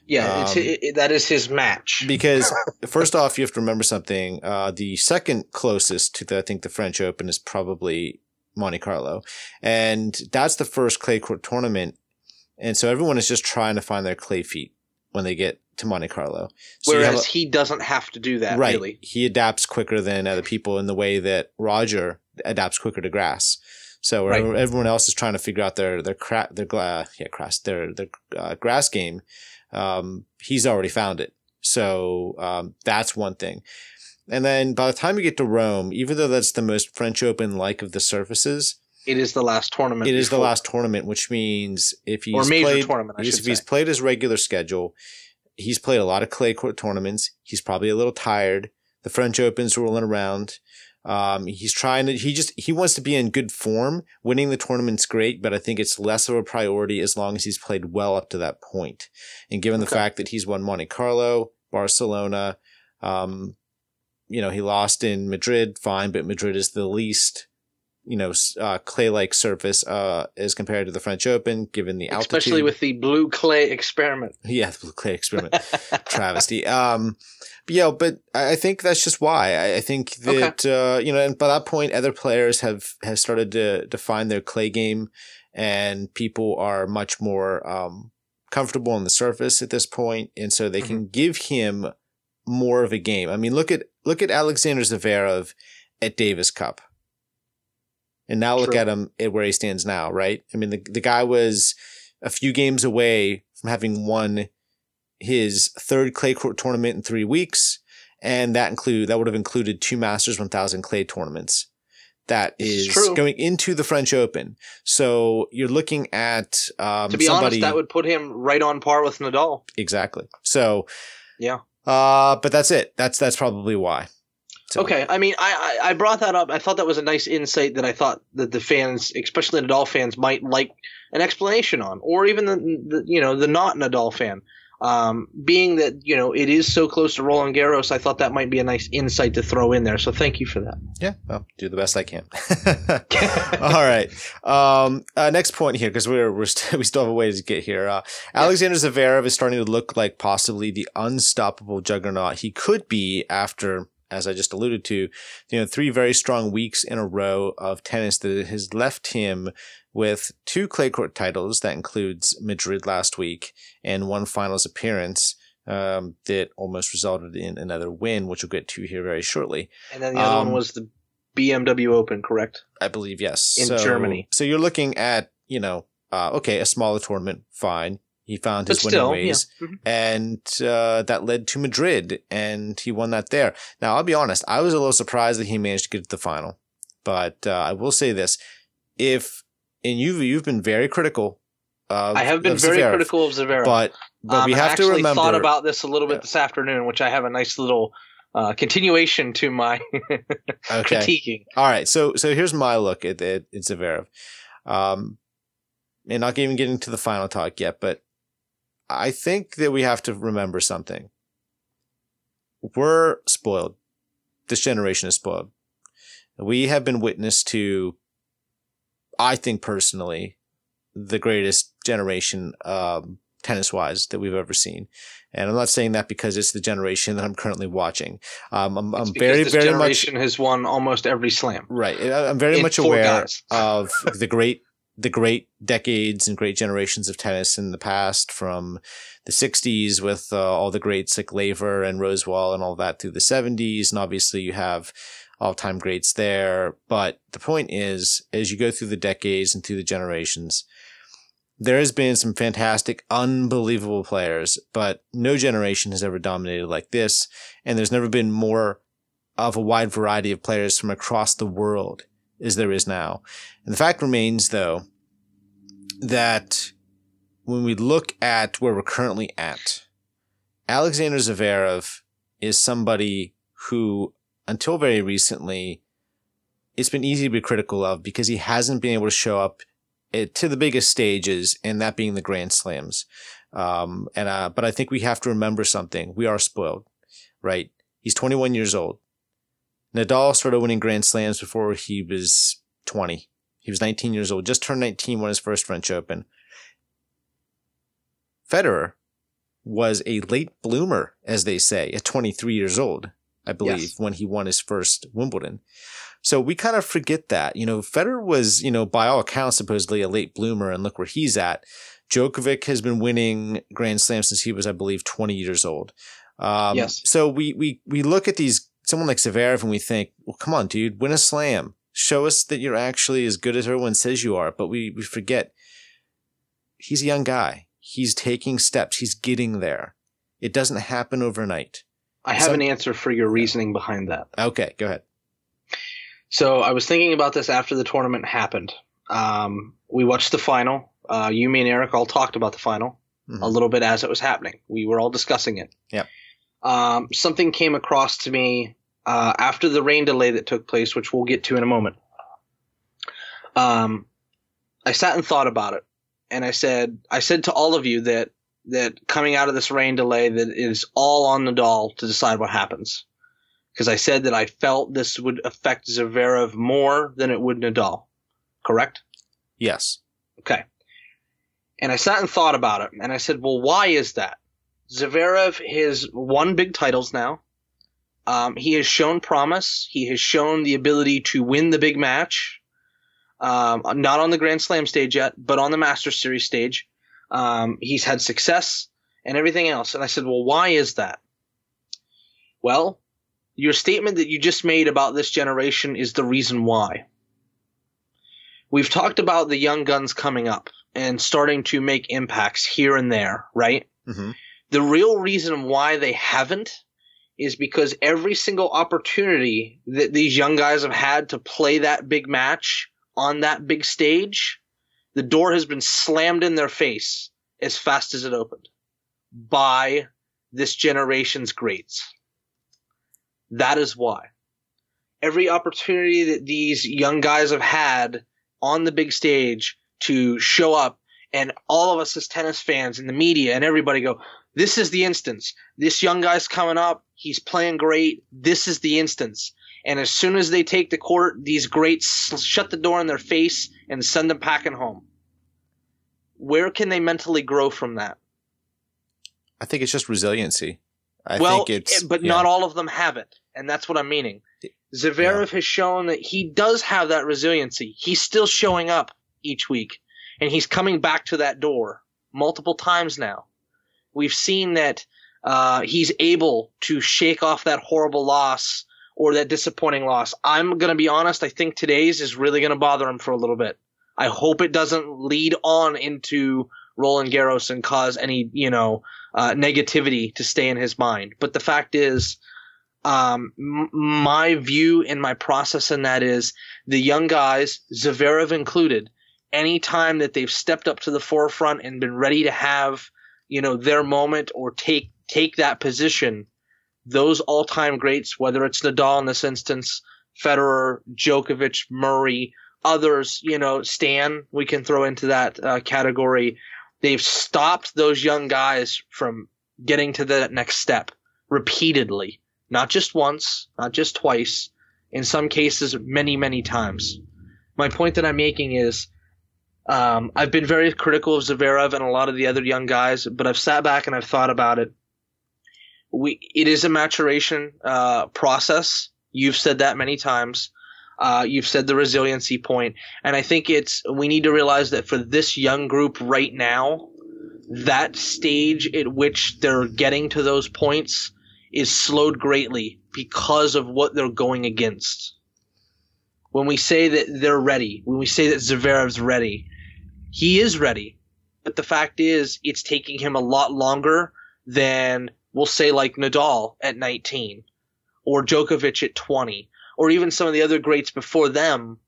Yeah, Um, it, it- that is his match. Because first off, you have to remember something. Uh, the second closest to the, I think the French Open is probably Monte Carlo. And that's the first clay court tournament. And so everyone is just trying to find their clay feet when they get to Monte Carlo. So Whereas a- he doesn't have to do that. right. Really. He adapts quicker than other people in the way that Roger adapts quicker to grass. So Right. everyone else is trying to figure out their their cra- their yeah grass their their uh, grass game, um, he's already found it. So um, that's one thing. And then by the time you get to Rome, even though that's the most French Open like of the surfaces, It is the last tournament. it is the last tournament, which means if he's or major played, tournament. I Yes, should if he's say. played his regular schedule, he's played a lot of clay court tournaments. He's probably a little tired. The French Open's rolling around. Um, he's trying to, he just, he wants to be in good form. Winning the tournament's great, but I think it's less of a priority as long as he's played well up to that point. And given the fact that he's won Monte Carlo, Barcelona, um, you know, he lost in Madrid, fine, but Madrid is the least, you know, uh, clay-like surface, uh, as compared to the French Open, given the altitude. especially with the blue clay experiment. Yeah, the clay experiment. Travesty. Um, yeah, but I think that's just why. I, think that, uh, you know, and by that point, other players have, have started to define their clay game and people are much more, um, comfortable on the surface at this point, And so they can give him more of a game. I mean, look at, look at Alexander Zverev at Davis Cup. And now look True. at him at where he stands now, right? I mean, the, the guy was a few games away from having won his third clay court tournament in three weeks, and that include that would have included two Masters 1000 clay tournaments. That is true. going into the French Open. So you're looking at um, To be somebody honest, that would put him right on par with Nadal. exactly. So Yeah. uh, but that's it. That's that's probably why. So- Okay, I mean, I, I I brought that up. I thought that was a nice insight that I thought that the fans, especially Nadal fans, might like an explanation on, or even the, the you know the not Nadal fan. Um, being that you know it is so close to Roland Garros, I thought that might be a nice insight to throw in there. So thank you for that. Yeah, well, do the best I can. All right. Um, uh, next point here, because we're we're st- we still have a ways to get here. Uh, Alexander Zverev is starting to look like possibly the unstoppable juggernaut he could be after, as I just alluded to, you know, three very strong weeks in a row of tennis that has left him with two clay court titles. That includes Madrid last week and one finals appearance. Um, that almost resulted in another win, which we'll get to here very shortly. And then the other Um, one was the BMW Open, correct? I believe yes. In So- Germany. So you're looking at you know, uh, okay, a smaller tournament, fine. He found his But winning still, ways, yeah. Mhm. and uh, that led to Madrid, and he won that there. Now I'll be honest, I was a little surprised that he managed to get to the final, but uh, I will say this: if and you've you've been very critical. Of, I have been very Zverev, critical of Zverev. but but Um, we have to actually remember. thought about this a little bit Yeah. this afternoon, which I have a nice little uh, continuation to my okay, critiquing. All right, so so here's my look at at, at Zverev, um, and not even getting to the final talk yet, but I think that we have to remember something. We're spoiled. This generation is spoiled. We have been witness to, I think personally, the greatest generation um, tennis wise that we've ever seen. And I'm not saying that because it's the generation that I'm currently watching. Um, I'm, I'm very, this very much generation has won almost every slam. Right. I'm very much aware of the great, the great decades and great generations of tennis in the past from the 60s with uh, all the greats like Laver and Rosewall and all that through the 70s. And obviously you have all time greats there. But the point is, as you go through the decades and through the generations, there has been some fantastic, unbelievable players, but no generation has ever dominated like this. And there's never been more of a wide variety of players from across the world as there is now. And the fact remains, though, that when we look at where we're currently at, Alexander Zverev is somebody who, until very recently, it's been easy to be critical of because he hasn't been able to show up it, to the biggest stages, and that being the Grand Slams. Um, and uh, but I think we have to remember something: we are spoiled, right? He's 21 years old. Nadal started winning Grand Slams before he was 20. He was 19 years old, just turned 19, when his first French Open. Federer was a late bloomer, as they say, at 23 years old, I believe, Yes. when he won his first Wimbledon. So we kind of forget that. You know, Federer was, you know, by all accounts, supposedly a late bloomer, and look where he's at. Djokovic has been winning Grand Slams since he was, I believe, 20 years old. Um, Yes. So we, we, we look at these, someone like Zverev and we think, well, come on, dude, win a slam. Show us that you're actually as good as everyone says you are. But we, we forget he's a young guy. He's taking steps. He's getting there. It doesn't happen overnight. I have Some- an answer for your reasoning behind that. Okay, go ahead. So I was thinking about this after the tournament happened. Um, we watched the final. Uh, you, me, and Eric all talked about the final Mhm. a little bit as it was happening. We were all discussing it. Yep. Um, something came across to me uh, after the rain delay that took place, which we'll get to in a moment. Um, I sat and thought about it, and I said, I said to all of you that that coming out of this rain delay, that it is all on Nadal to decide what happens because I said that I felt this would affect Zverev more than it would Nadal. Correct? Yes. Okay. And I sat and thought about it, and I said, well, why is that? Zverev has won big titles now. Um, he has shown promise. He has shown the ability to win the big match. Um, not on the Grand Slam stage yet, but on the Master Series stage. Um, he's had success and everything else. And I said, well, why is that? Well, your statement that you just made about this generation is the reason why. We've talked about the young guns coming up and starting to make impacts here and there, right? hmm The real reason why they haven't is because every single opportunity that these young guys have had to play that big match on that big stage, the door has been slammed in their face as fast as it opened by this generation's greats. That is why. Every opportunity that these young guys have had on the big stage to show up, and all of us as tennis fans and the media and everybody go, this is the instance. This young guy's coming up. He's playing great. This is the instance. And as soon as they take the court, these greats shut the door in their face and send them packing home. Where can they mentally grow from that? I think it's just resiliency. I well, think it's but yeah. not all of them have it, and that's what I'm meaning. Zverev has shown that he does have that resiliency. He's still showing up each week, and he's coming back to that door multiple times now. We've seen that uh, he's able to shake off that horrible loss or that disappointing loss. I'm going to be honest. I think today's is really going to bother him for a little bit. I hope it doesn't lead on into Roland Garros and cause any, you know, uh, negativity to stay in his mind. But the fact is, um, m- my view and my process in that is the young guys, Zverev included, anytime that they've stepped up to the forefront and been ready to have, you know, their moment or take take that position, those all time greats, whether it's Nadal in this instance, Federer, Djokovic, Murray, others, you know, Stan, we can throw into that uh, category. They've stopped those young guys from getting to that next step repeatedly, not just once, not just twice, in some cases, many, many times. My point that I'm making is um, I've been very critical of Zverev and a lot of the other young guys, but I've sat back and I've thought about it. We, it is a maturation uh, process. You've said that many times. Uh, you've said the resiliency point, and I think it's we need to realize that for this young group right now, that stage at which they're getting to those points is slowed greatly because of what they're going against. When we say that they're ready, when we say that Zverev's ready, he is ready. But the fact is, it's taking him a lot longer than we'll say like Nadal at 19 or Djokovic at 20 or even some of the other greats before them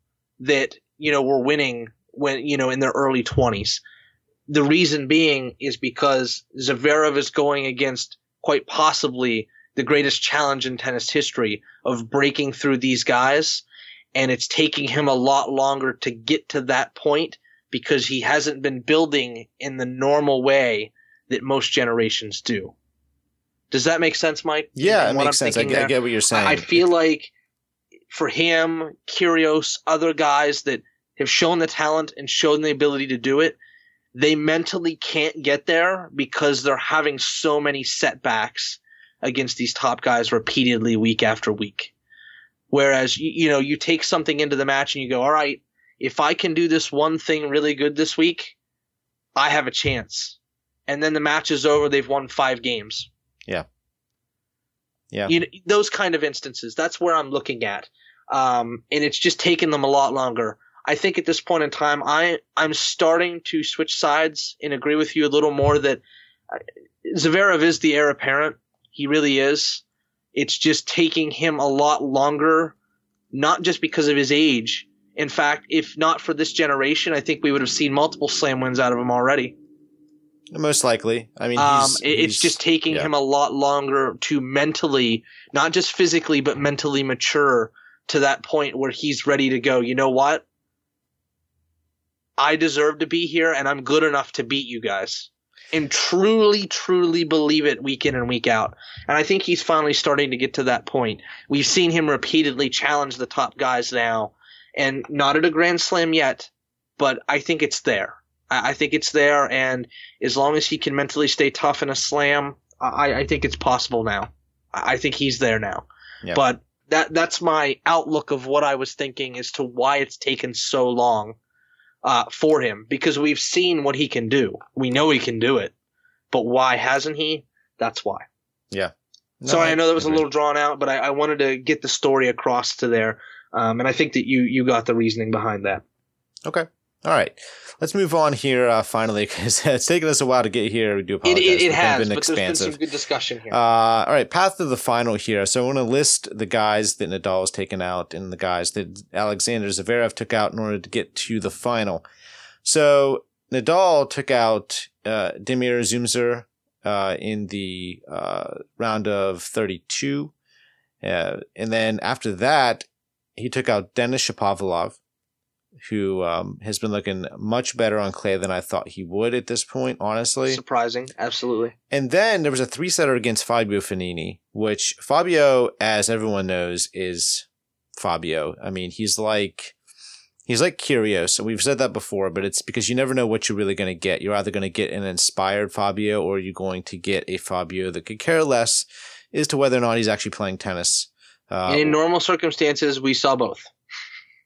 that, you know, were winning when, you know, in their early 20s. The reason being is because Zverev is going against quite possibly the greatest challenge in tennis history of breaking through these guys. And it's taking him a lot longer to get to that point because he hasn't been building in the normal way that most generations do. Does that make sense, Mike? Yeah, it makes I'm sense. I get, I get what you're saying. I feel like for him, Kyrgios, other guys that have shown the talent and shown the ability to do it, they mentally can't get there because they're having so many setbacks against these top guys repeatedly week after week. Whereas, you, you know, you take something into the match and you go, all right, if I can do this one thing really good this week, I have a chance. And then the match is over, they've won five games. Yeah. Yeah. You know, those kind of instances. That's where I'm looking at. Um, and it's just taken them a lot longer. I think at this point in time, I I'm starting to switch sides and agree with you a little more that uh, Zverev is the heir apparent. He really is. It's just taking him a lot longer, not just because of his age. In fact, if not for this generation, I think we would have seen multiple slam wins out of him already. Most likely. I mean, Um, he's, it's he's- just taking yeah. him a lot longer to mentally, not just physically, but mentally mature to that point where he's ready to go. You know what? I deserve to be here, and I'm good enough to beat you guys. And truly, truly believe it week in and week out. And I think he's finally starting to get to that point. We've seen him repeatedly challenge the top guys now, and not at a Grand Slam yet, but I think it's there. I, I think it's there, and as long as he can mentally stay tough in a slam, I, I think it's possible now. I I think he's there now. Yeah. But that that's my outlook of what I was thinking as to why it's taken so long uh, for him because we've seen what he can do. We know he can do it, but why hasn't he? That's why. No, Sorry, I know that was a little drawn out, but I, I wanted to get the story across to there, um, and I think that you you got the reasoning behind that. Okay. All right. Let's move on here uh, finally because it's taken us a while to get here. We do It, apologize. it, it been has, but there's been some good discussion here. Uh, all right, path to the final here. So I want to list the guys that Nadal has taken out and the guys that Alexander Zverev took out in order to get to the final. So Nadal took out uh, Damir Dzumhur uh, in the uh, round of 32. Uh, and then after that, he took out Denis Shapovalov, who um, has been looking much better on clay than I thought he would at this point, honestly. Surprising, absolutely. And then there was a three setter against Fabio Fognini, which Fabio, as everyone knows, is Fabio. I mean, he's like he's like Kyrgios. And we've said that before, but it's because you never know what you're really going to get. You're either going to get an inspired Fabio or you're going to get a Fabio that could care less as to whether or not he's actually playing tennis. Uh, in normal circumstances, we saw both.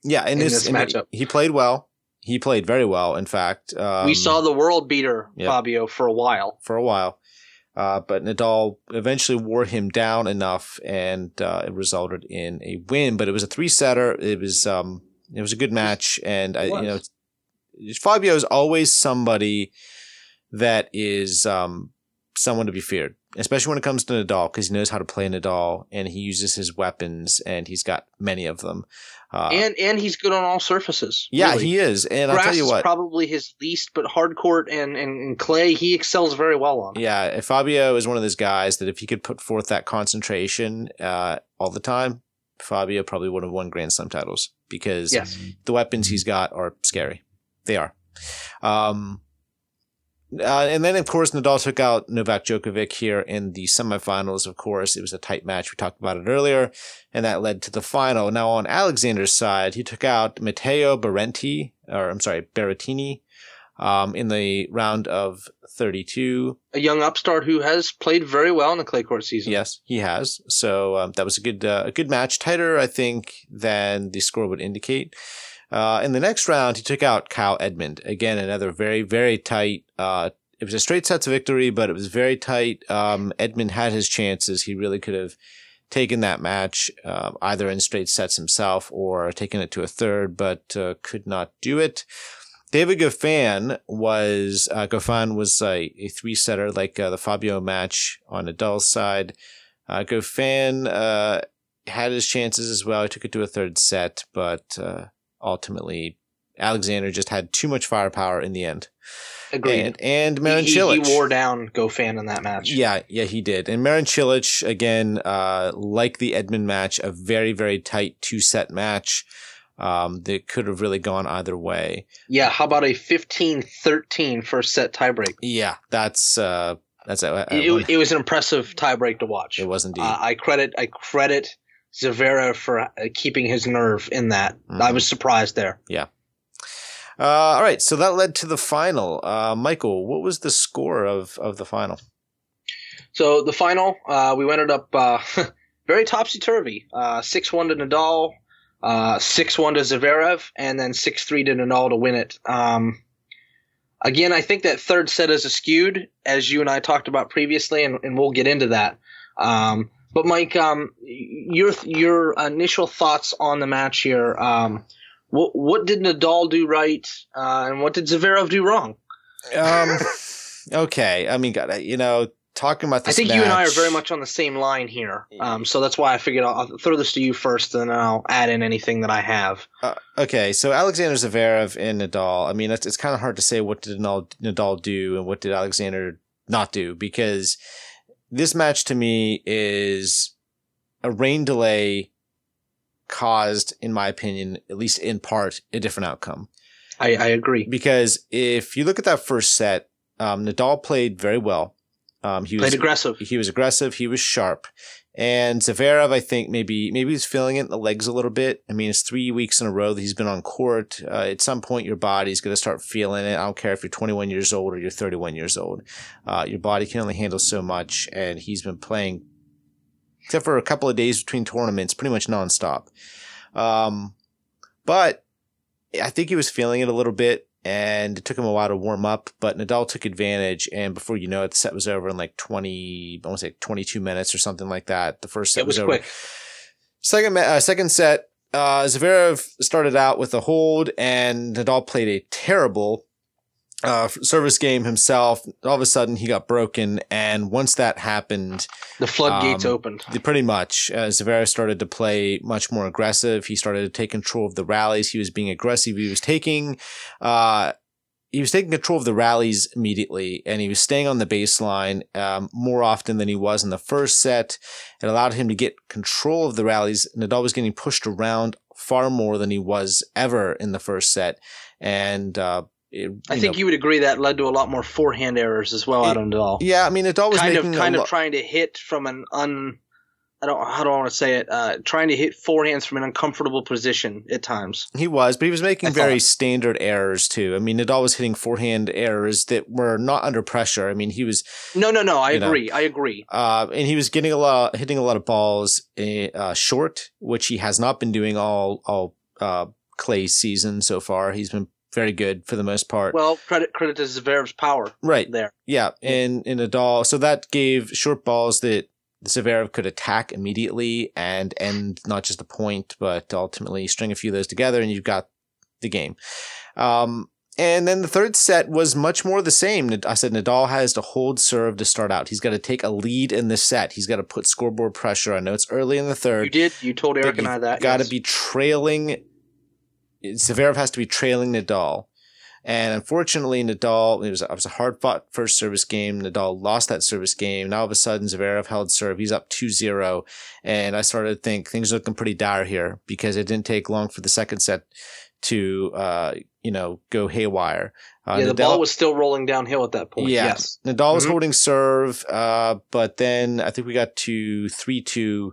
Yeah, in, in this, this and matchup. he played well. He played very well, in fact. Um, we saw the world beater yep. Fabio for a while. for a while. Uh, but Nadal eventually wore him down enough, and uh, it resulted in a win. But it was a three setter. It was um, it was a good match, and I, you know, Fabio is always somebody that is um, someone to be feared, especially when it comes to Nadal, because he knows how to play Nadal, and he uses his weapons, and he's got many of them. Uh, and and he's good on all surfaces. yeah, really. he is, and I'll Grass tell you what. probably his least, but hard court and, and, and clay he excels very well on. Yeah, Fabio is one of those guys that if he could put forth that concentration uh, all the time, Fabio probably would have won Grand Slam titles because Yes. the weapons he's got are scary. They are. Um, uh, and then, of course, Nadal took out Novak Djokovic here in the semifinals. Of course, it was a tight match. We talked about it earlier, and that led to the final. Now, on Alexander's side, he took out Matteo Berrettini, or I'm sorry, Berrettini, um, in the round of 32. A young upstart who has played very well in the clay court season. Yes, he has. So um, that was a good uh, a good match, tighter I think than the score would indicate. Uh, in the next round, he took out Kyle Edmund again, another very very tight. Uh, it was a straight sets victory, but it was very tight. Um, Edmund had his chances; he really could have taken that match uh, either in straight sets himself or taken it to a third, but uh, could not do it. David Goffin was uh, Goffin was a, a three setter like uh, the Fabio match on Nadal's side. Uh, Goffin uh, had his chances as well. He took it to a third set, but uh, ultimately Alexander just had too much firepower in the end. Agreed. And and Marin he, he, Cilic. he wore down Goffin in that match. Yeah, yeah, he did. And Marin Cilic, again, uh, like the Edmund match, a very, very tight two set match. Um, that could have really gone either way. Yeah, how about a 15-13 first set tiebreak? Yeah, that's, uh, that's, uh, It, it was an impressive tiebreak to watch. it was indeed. Uh, I credit I credit Zverev for uh, keeping his nerve in that. Mhm. I was surprised there. Yeah. Uh, all right, so that led to the final. Uh, Michael, what was the score of, of the final? So the final, uh, we ended up uh, very topsy turvy. Uh, Six one to Nadal, uh, six one to Zverev, and then six three to Nadal to win it. Um, again, I think that third set is skewed, as you and I talked about previously, and, and we'll get into that. Um, but Mike, um, your your initial thoughts on the match here. Um, what what did Nadal do right, uh, and what did Zverev do wrong? Um, okay, I mean, God, you know, talking about this. I think you and I are very much on the same line here. Um, so that's why I figured I'll, I'll throw this to you first, and then I'll add in anything that I have. Uh, okay, so Alexander Zverev and Nadal. I mean, it's, it's kind of hard to say what did Nadal, Nadal do and what did Alexander not do because this match to me is a rain delay caused, in my opinion, at least in part, a different outcome. I, I agree. Because if you look at that first set, um, Nadal played very well. Um, he was Played aggressive. he was aggressive. He was sharp. And Zverev, I think maybe maybe he's feeling it in the legs a little bit. I mean, it's three weeks in a row that he's been on court. Uh, at some point, your body's going to start feeling it. I don't care if you're 21 years old or you're 31 years old. Uh, your body can only handle so much, and he's been playing, except for a couple of days between tournaments, pretty much nonstop. Um, but I think he was feeling it a little bit and it took him a while to warm up, but Nadal took advantage. And before you know it, the set was over in like 20, I want to say 22 minutes or something like that. The first set It was over. quick. Second, uh, second set, uh, Zverev started out with a hold, and Nadal played a terrible uh, service game himself. All of a sudden, he got broken, and once that happened, The floodgates Um, opened. the- pretty much, uh, Zverev started to play much more aggressive. He started to take control of the rallies. He was being aggressive. He was taking, uh, he was taking control of the rallies immediately, and he was staying on the baseline um, more often than he was in the first set. It allowed him to get control of the rallies. Nadal was getting pushed around far more than he was ever in the first set, and uh, it, I think know, you would agree that led to a lot more forehand errors as well out of Nadal. yeah. I mean, Nadal was kind of kind of lo- trying to hit from an un I don't how do I want to say it? Uh, trying to hit forehands from an uncomfortable position at times. He was, but he was making I very thought. standard errors too. I mean, Nadal was hitting forehand errors that were not under pressure. I mean, he was, No, no, no. I You know. agree. I agree. uh, and he was getting a lot, hitting a lot of balls uh, short, which he has not been doing all all uh, clay season so far. He's been very good for the most part. Well, credit credit to Zverev's power right there. Yeah, and in Nadal, so that gave short balls that Zverev could attack immediately and end not just the point, but ultimately string a few of those together, and you've got the game. Um, and then the third set was much more the same. I said Nadal has to hold serve to start out. He's got to take a lead in this set. He's got to put scoreboard pressure. I know it's early in the third. You did. You told Eric and I that. Got to yes. be trailing. Zverev has to be trailing Nadal. And unfortunately, Nadal, it was, it was a hard fought first service game. Nadal lost that service game. Now all of a sudden, Zverev held serve. He's up 2 0. And I started to think things are looking pretty dire here because it didn't take long for the second set to, uh, you know, go haywire. Uh, yeah, the Nadal- ball was still rolling downhill at that point. yeah. Yes. Nadal was Mhm. holding serve, uh, but then I think we got to 3 2.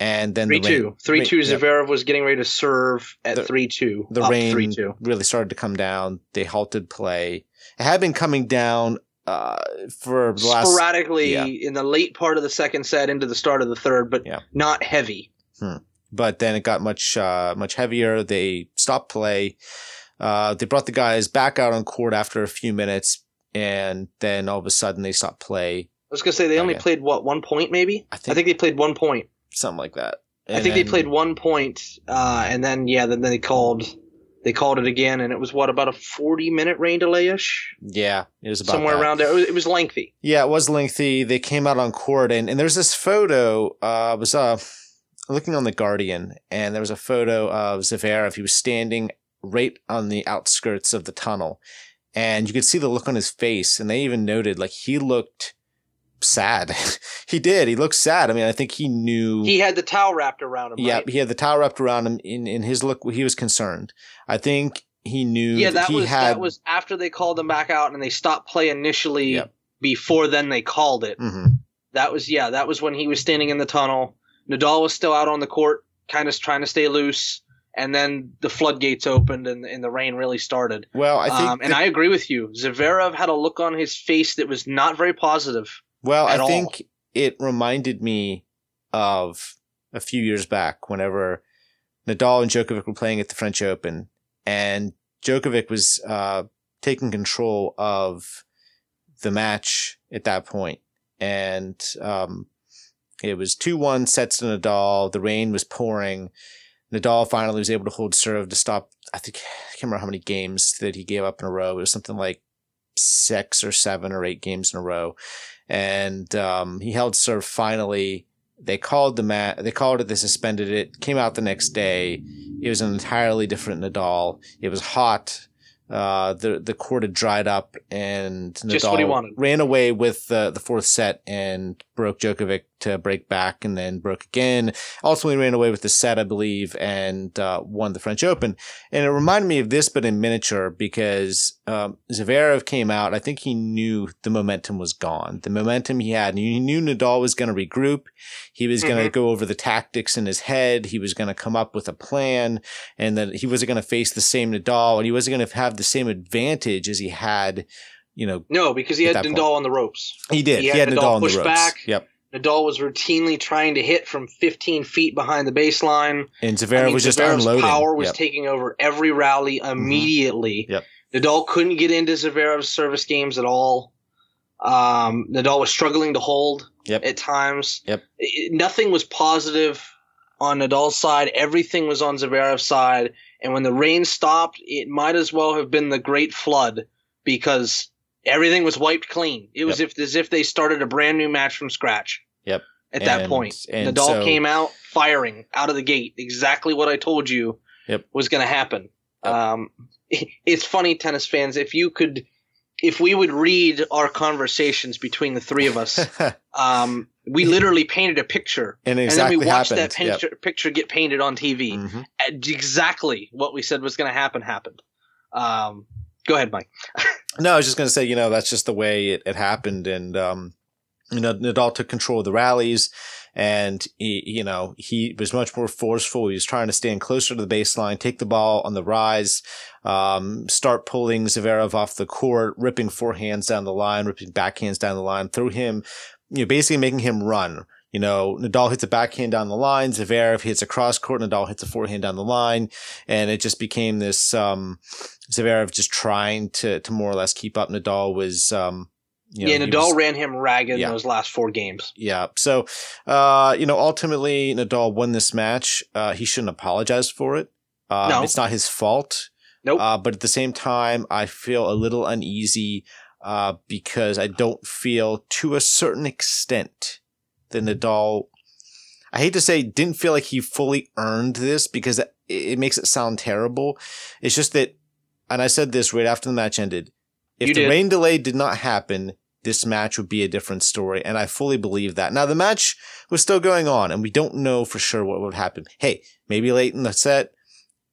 And then Three the rain- two. Three rain- two. yeah. Zverev was getting ready to serve at The- three two. the rain three two. really started to come down. They halted play. It had been coming down uh, for the last. Sporadically yeah. in the late part of the second set into the start of the third, but Yeah. not heavy. But then it got much uh, much heavier. They stopped play. Uh, they brought the guys back out on court after a few minutes, and then all of a sudden they stopped play. I was gonna say they only played what one point maybe. I I think- think, they played one point. Something like that. I And think they played one point, uh, and then yeah, then they called they called it again, and it was what about a forty minute rain delay ish, Yeah, it was about somewhere that. around there. It was, it was lengthy. Yeah, it was lengthy. They came out on court, and, and there's this photo. Uh, I was uh, looking on the Guardian, and there was a photo of Zverev. He was standing right on the outskirts of the tunnel, and you could see the look on his face. And they even noted like he looked sad. he did. He looked sad. I mean, I think he knew. He had the towel wrapped around him. yeah, right? he had the towel wrapped around him. In in his look, he was concerned. I think he knew. yeah. That he was had. that was after they called him back out, and they stopped play initially. Yep. Before then, they called it. Mhm. That was yeah. That was when he was standing in the tunnel. Nadal was still out on the court, kind of trying to stay loose, and then the floodgates opened and, and the rain really started. Well, I think. um, and that- I agree with you. Zverev had a look on his face that was not very positive. Well, I at all. think it reminded me of a few years back whenever Nadal and Djokovic were playing at the French Open and Djokovic was uh, taking control of the match at that point. And um, it was 2 1 sets to Nadal. The rain was pouring. Nadal finally was able to hold serve to stop, I think, I can't remember how many games that he gave up in a row. It was something like six or seven or eight games in a row and um, he held serve finally. They called the mat. They called it. They suspended it. Came out the next day. It was an entirely different Nadal. It was hot. Uh, the the court had dried up, and Nadal Just what he wanted. ran away with the the fourth set and broke Djokovic to break back, and then broke again. Ultimately, ran away with the set, I believe, and uh, won the French Open. And it reminded me of this, but in miniature, because um, Zverev came out. I think he knew the momentum was gone. The momentum he had, and he knew Nadal was going to regroup. He was going to Mhm. go over the tactics in his head. He was going to come up with a plan, and that he wasn't going to face the same Nadal, and he wasn't going to have the same advantage as he had. You know, No, because he had Nadal on the ropes. he did. He He had had, Nadal Nadal on the pushed ropes. back. Yep. Nadal was routinely trying to hit from 15 feet behind the baseline. And Zverev I mean, was just Zverev's unloading. power was Yep. taking over every rally immediately. Yep. Nadal couldn't get into Zverev's service games at all. Um, Nadal was struggling to hold Yep. at times. Yep. It- nothing was positive on Nadal's side. Everything was on Zverev's side. And when the rain stopped, it might as well have been the Great Flood because everything was wiped clean. It was Yep. if, as if they started a brand new match from scratch Yep. at that And- point. and Nadal so- came out firing out of the gate. Exactly what I told you Yep. was going to happen. Yep. Um, it's funny, tennis fans, if you could, if we would read our conversations between the three of us, um, we literally painted a picture. and and then we watched happened. that picture, picture get painted on TV. Yep. Mhm. Exactly what we said was going to happen happened. Um, go ahead, Mike. No, I was just going to say, you know, that's just the way it, it happened. And, um, you know, Nadal took control of the rallies and he, you know, he was much more forceful. He was trying to stand closer to the baseline, take the ball on the rise, um, start pulling Zverev off the court, ripping forehands down the line, ripping backhands down the line, through him, you know, basically making him run. You know, Nadal hits a backhand down the line, Zverev hits a cross court, Nadal hits a forehand down the line, and it just became this, um, Zverev just trying to, to more or less keep up. Nadal was, um, you know, yeah, Nadal was- ran him ragged Yeah. in those last four games. yeah. So, uh, you know, ultimately Nadal won this match. Uh, he shouldn't apologize for it. Um, No. it's not his fault. Nope. Uh, but at the same time, I feel a little uneasy, uh, because I don't feel to a certain extent that Nadal, I hate to say, didn't feel like he fully earned this because it, it makes it sound terrible. It's just that, and I said this right after the match ended. If You the did. rain delay did not happen, this match would be a different story. And I fully believe that. Now the match was still going on and we don't know for sure what would happen. Hey, maybe late in the set,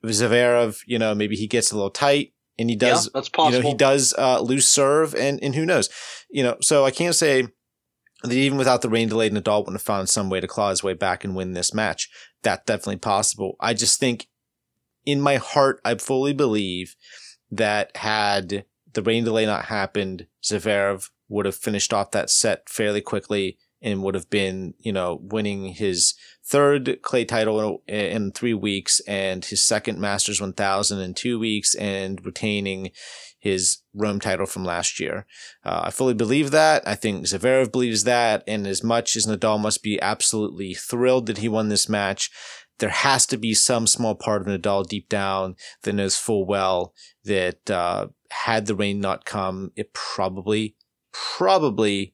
Zverev, you know, maybe he gets a little tight and he does, yeah, that's you possible. know, he does, uh, lose serve and, and who knows, you know, so I can't say that even without the rain delay, Nadal wouldn't have found some way to claw his way back and win this match. That's definitely possible. I just think in my heart, I fully believe that had the rain delay not happened, Zverev would have finished off that set fairly quickly and would have been, you know, winning his third clay title in, three weeks and his second Masters 1000 in two weeks and retaining his Rome title from last year. Uh, I fully believe that. I think Zverev believes that. And as much as Nadal must be absolutely thrilled that he won this match, there has to be some small part of Nadal deep down that knows full well that uh, had the rain not come, it probably, probably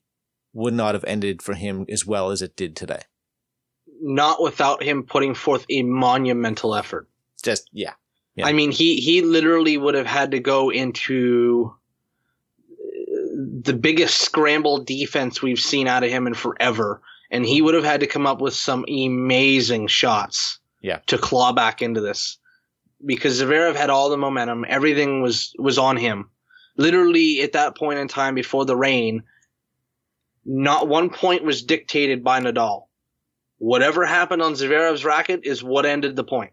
would not have ended for him as well as it did today. Not without him putting forth a monumental effort. Just yeah, Yeah. I mean, he he literally would have had to go into the biggest scramble defense we've seen out of him in forever, and he would have had to come up with some amazing shots. Yeah. To claw back into this, because Zverev had all the momentum, everything was was on him. Literally at that point in time before the rain, not one point was dictated by Nadal. Whatever happened on Zverev's racket is what ended the point.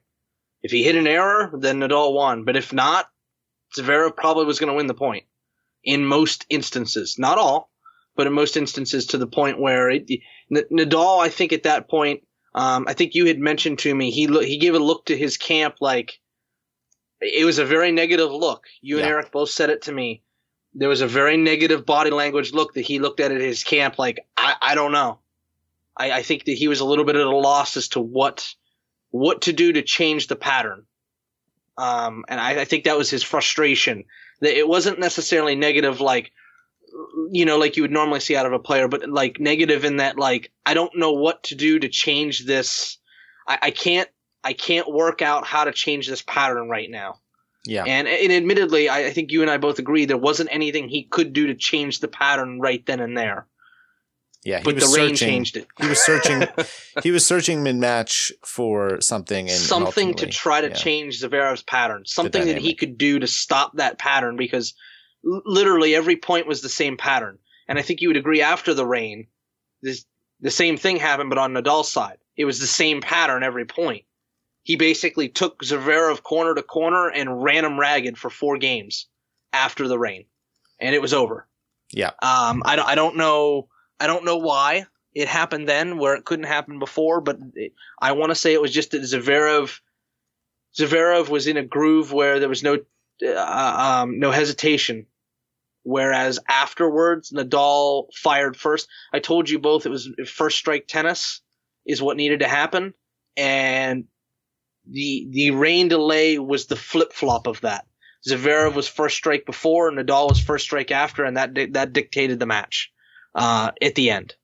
If he hit an error, then Nadal won. But if not, Zverev probably was going to win the point in most instances. Not all, but in most instances to the point where it, N- Nadal, I think at that point, um, I think you had mentioned to me, he, lo- he gave a look to his camp like it was a very negative look. You and Eric both said it to me. There was a very negative body language look that he looked at at his camp like, I, I don't know. I, I think that he was a little bit at a loss as to what what to do to change the pattern. Um, and I, I think that was his frustration. That it wasn't necessarily negative, like you know, like you would normally see out of a player, but like negative in that, like I don't know what to do to change this. I, I can't, I can't work out how to change this pattern right now. yeah, And, and admittedly, I, I think you and I both agree there wasn't anything he could do to change the pattern right then and there. yeah. He But was the rain changed it. He was searching. he was searching mid match for something and and something to try to yeah. change Zverev's pattern, something that he could do to stop that pattern because literally every point was the same pattern. And I think you would agree after the rain, this the same thing happened, but on Nadal's side, it was the same pattern every point. He basically took Zverev corner to corner and ran him ragged for four games after the rain, and it was over. Yeah. Um, I don't, I don't know, I don't know why it happened then where it couldn't happen before, but it, I want to say it was just that Zverev, Zverev was in a groove where there was no, uh, um, no hesitation. Whereas afterwards, Nadal fired first. I told you both it was first strike tennis is what needed to happen. and the the rain delay was the flip flop of that. Zverev was first strike before, and Nadal was first strike after, and that that dictated the match uh, at the end.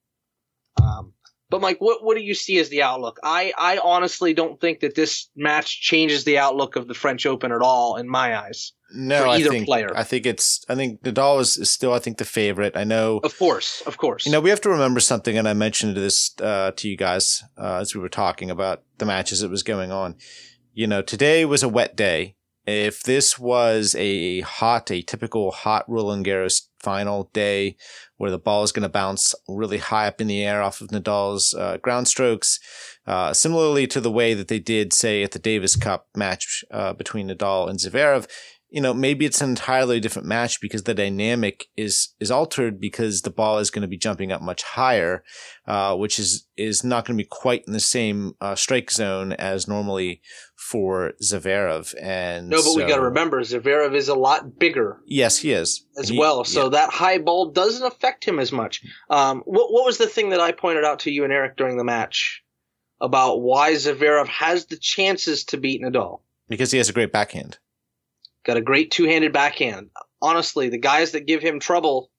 Um, but Mike, what what do you see as the outlook? I I honestly don't think that this match changes the outlook of the French Open at all in my eyes. No, for either I think player. I think it's I think Nadal is, is still I think the favorite. I know Of course, of course. You know, we have to remember something, and I mentioned this uh, to you guys uh, as we were talking about the matches that was going on. You know, today was a wet day. If this was a hot, a typical hot Roland Garros final day where the ball is going to bounce really high up in the air off of Nadal's uh, ground strokes, uh, similarly to the way that they did, say, at the Davis Cup match uh, between Nadal and Zverev, you know, maybe it's an entirely different match because the dynamic is is altered because the ball is going to be jumping up much higher, uh, which is is not going to be quite in the same uh, strike zone as normally for Zverev. And no, but we got to remember Zverev is a lot bigger yes, he is as He- well, so yeah. that high ball doesn't affect him as much. Um, what what was the thing that I pointed out to you and Eric during the match about why Zverev has the chances to beat Nadal? because he has a great backhand. Got a great two-handed backhand. Honestly, the guys that give him trouble,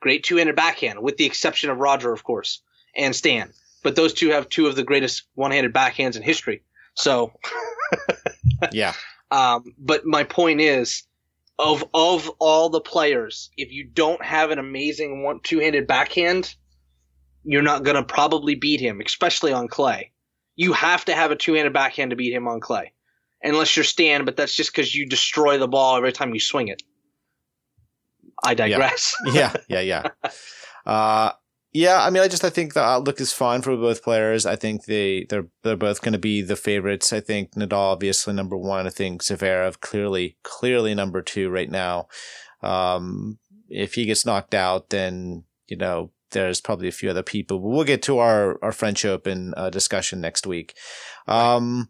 great two-handed backhand, with the exception of Roger, of course, and Stan. But those two have two of the greatest one-handed backhands in history. So, Yeah, um, but my point is, of of all the players, if you don't have an amazing one two-handed backhand, you're not gonna probably beat him, especially on clay. You have to have a two-handed backhand to beat him on clay, unless you're Stan. But that's just because you destroy the ball every time you swing it. I digress. yeah, yeah, yeah. Uh, yeah, I mean, I just I think the outlook is fine for both players. I think they they're they're both going to be the favorites. I think Nadal obviously number one. I think Zverev clearly clearly number two right now. Um, if he gets knocked out, then you know there's probably a few other people. But we'll get to our our French Open uh, discussion next week. Um,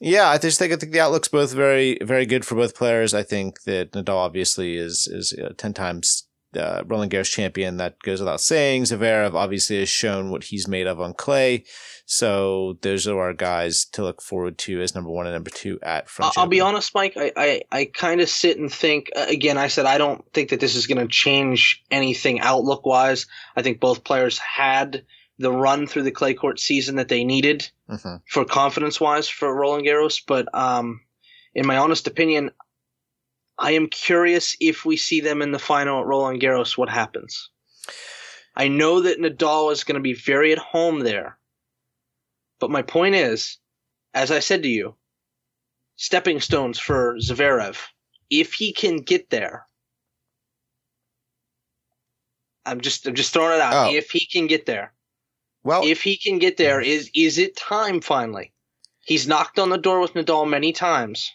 yeah, I just think I think the outlook's both very very good for both players. I think that Nadal obviously is is uh, ten times uh, Roland Garros champion. That goes without saying. Zverev obviously has shown what he's made of on clay. So those are our guys to look forward to as number one and number two at French. I'll, I'll be honest, Mike. I, I, I kind of sit and think. uh, Again, I said I don't think that this is going to change anything outlook wise. I think both players had the run through the clay court season that they needed Mhm. for confidence wise for Roland Garros. But um, in my honest opinion, I am curious if we see them in the final at Roland Garros, what happens. I know that Nadal is going to be very at home there. But my point is, as I said to you, stepping stones for Zverev. If he can get there, I'm just I'm just throwing it out. Oh. If he can get there, Well, if he can get there, is is it time finally? He's knocked on the door with Nadal many times.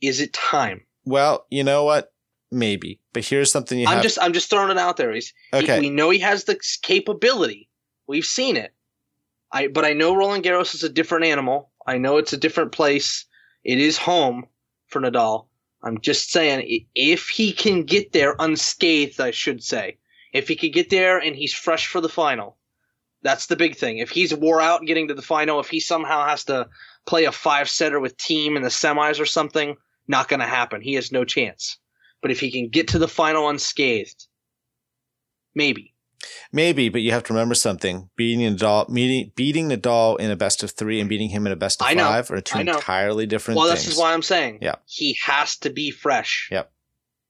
Is it time? well, you know what? Maybe, but here's something you I'm have. just I'm just throwing it out there. He's he- okay. we know he has the capability. We've seen it. I but I know Roland Garros is a different animal. I know it's a different place. It is home for Nadal. I'm just saying if he can get there unscathed, I should say. If he could get there and he's fresh for the final. That's the big thing. If he's wore out getting to the final, if he somehow has to play a five setter with Thiem in the semis or something, not going to happen. He has no chance. But if he can get to the final unscathed, maybe. Maybe, but you have to remember something: beating Nadal, meeting, beating Nadal in a best of three, and beating him in a best of I know. five are two entirely different Well, things. this is why I'm saying. Yeah. He has to be fresh. Yep.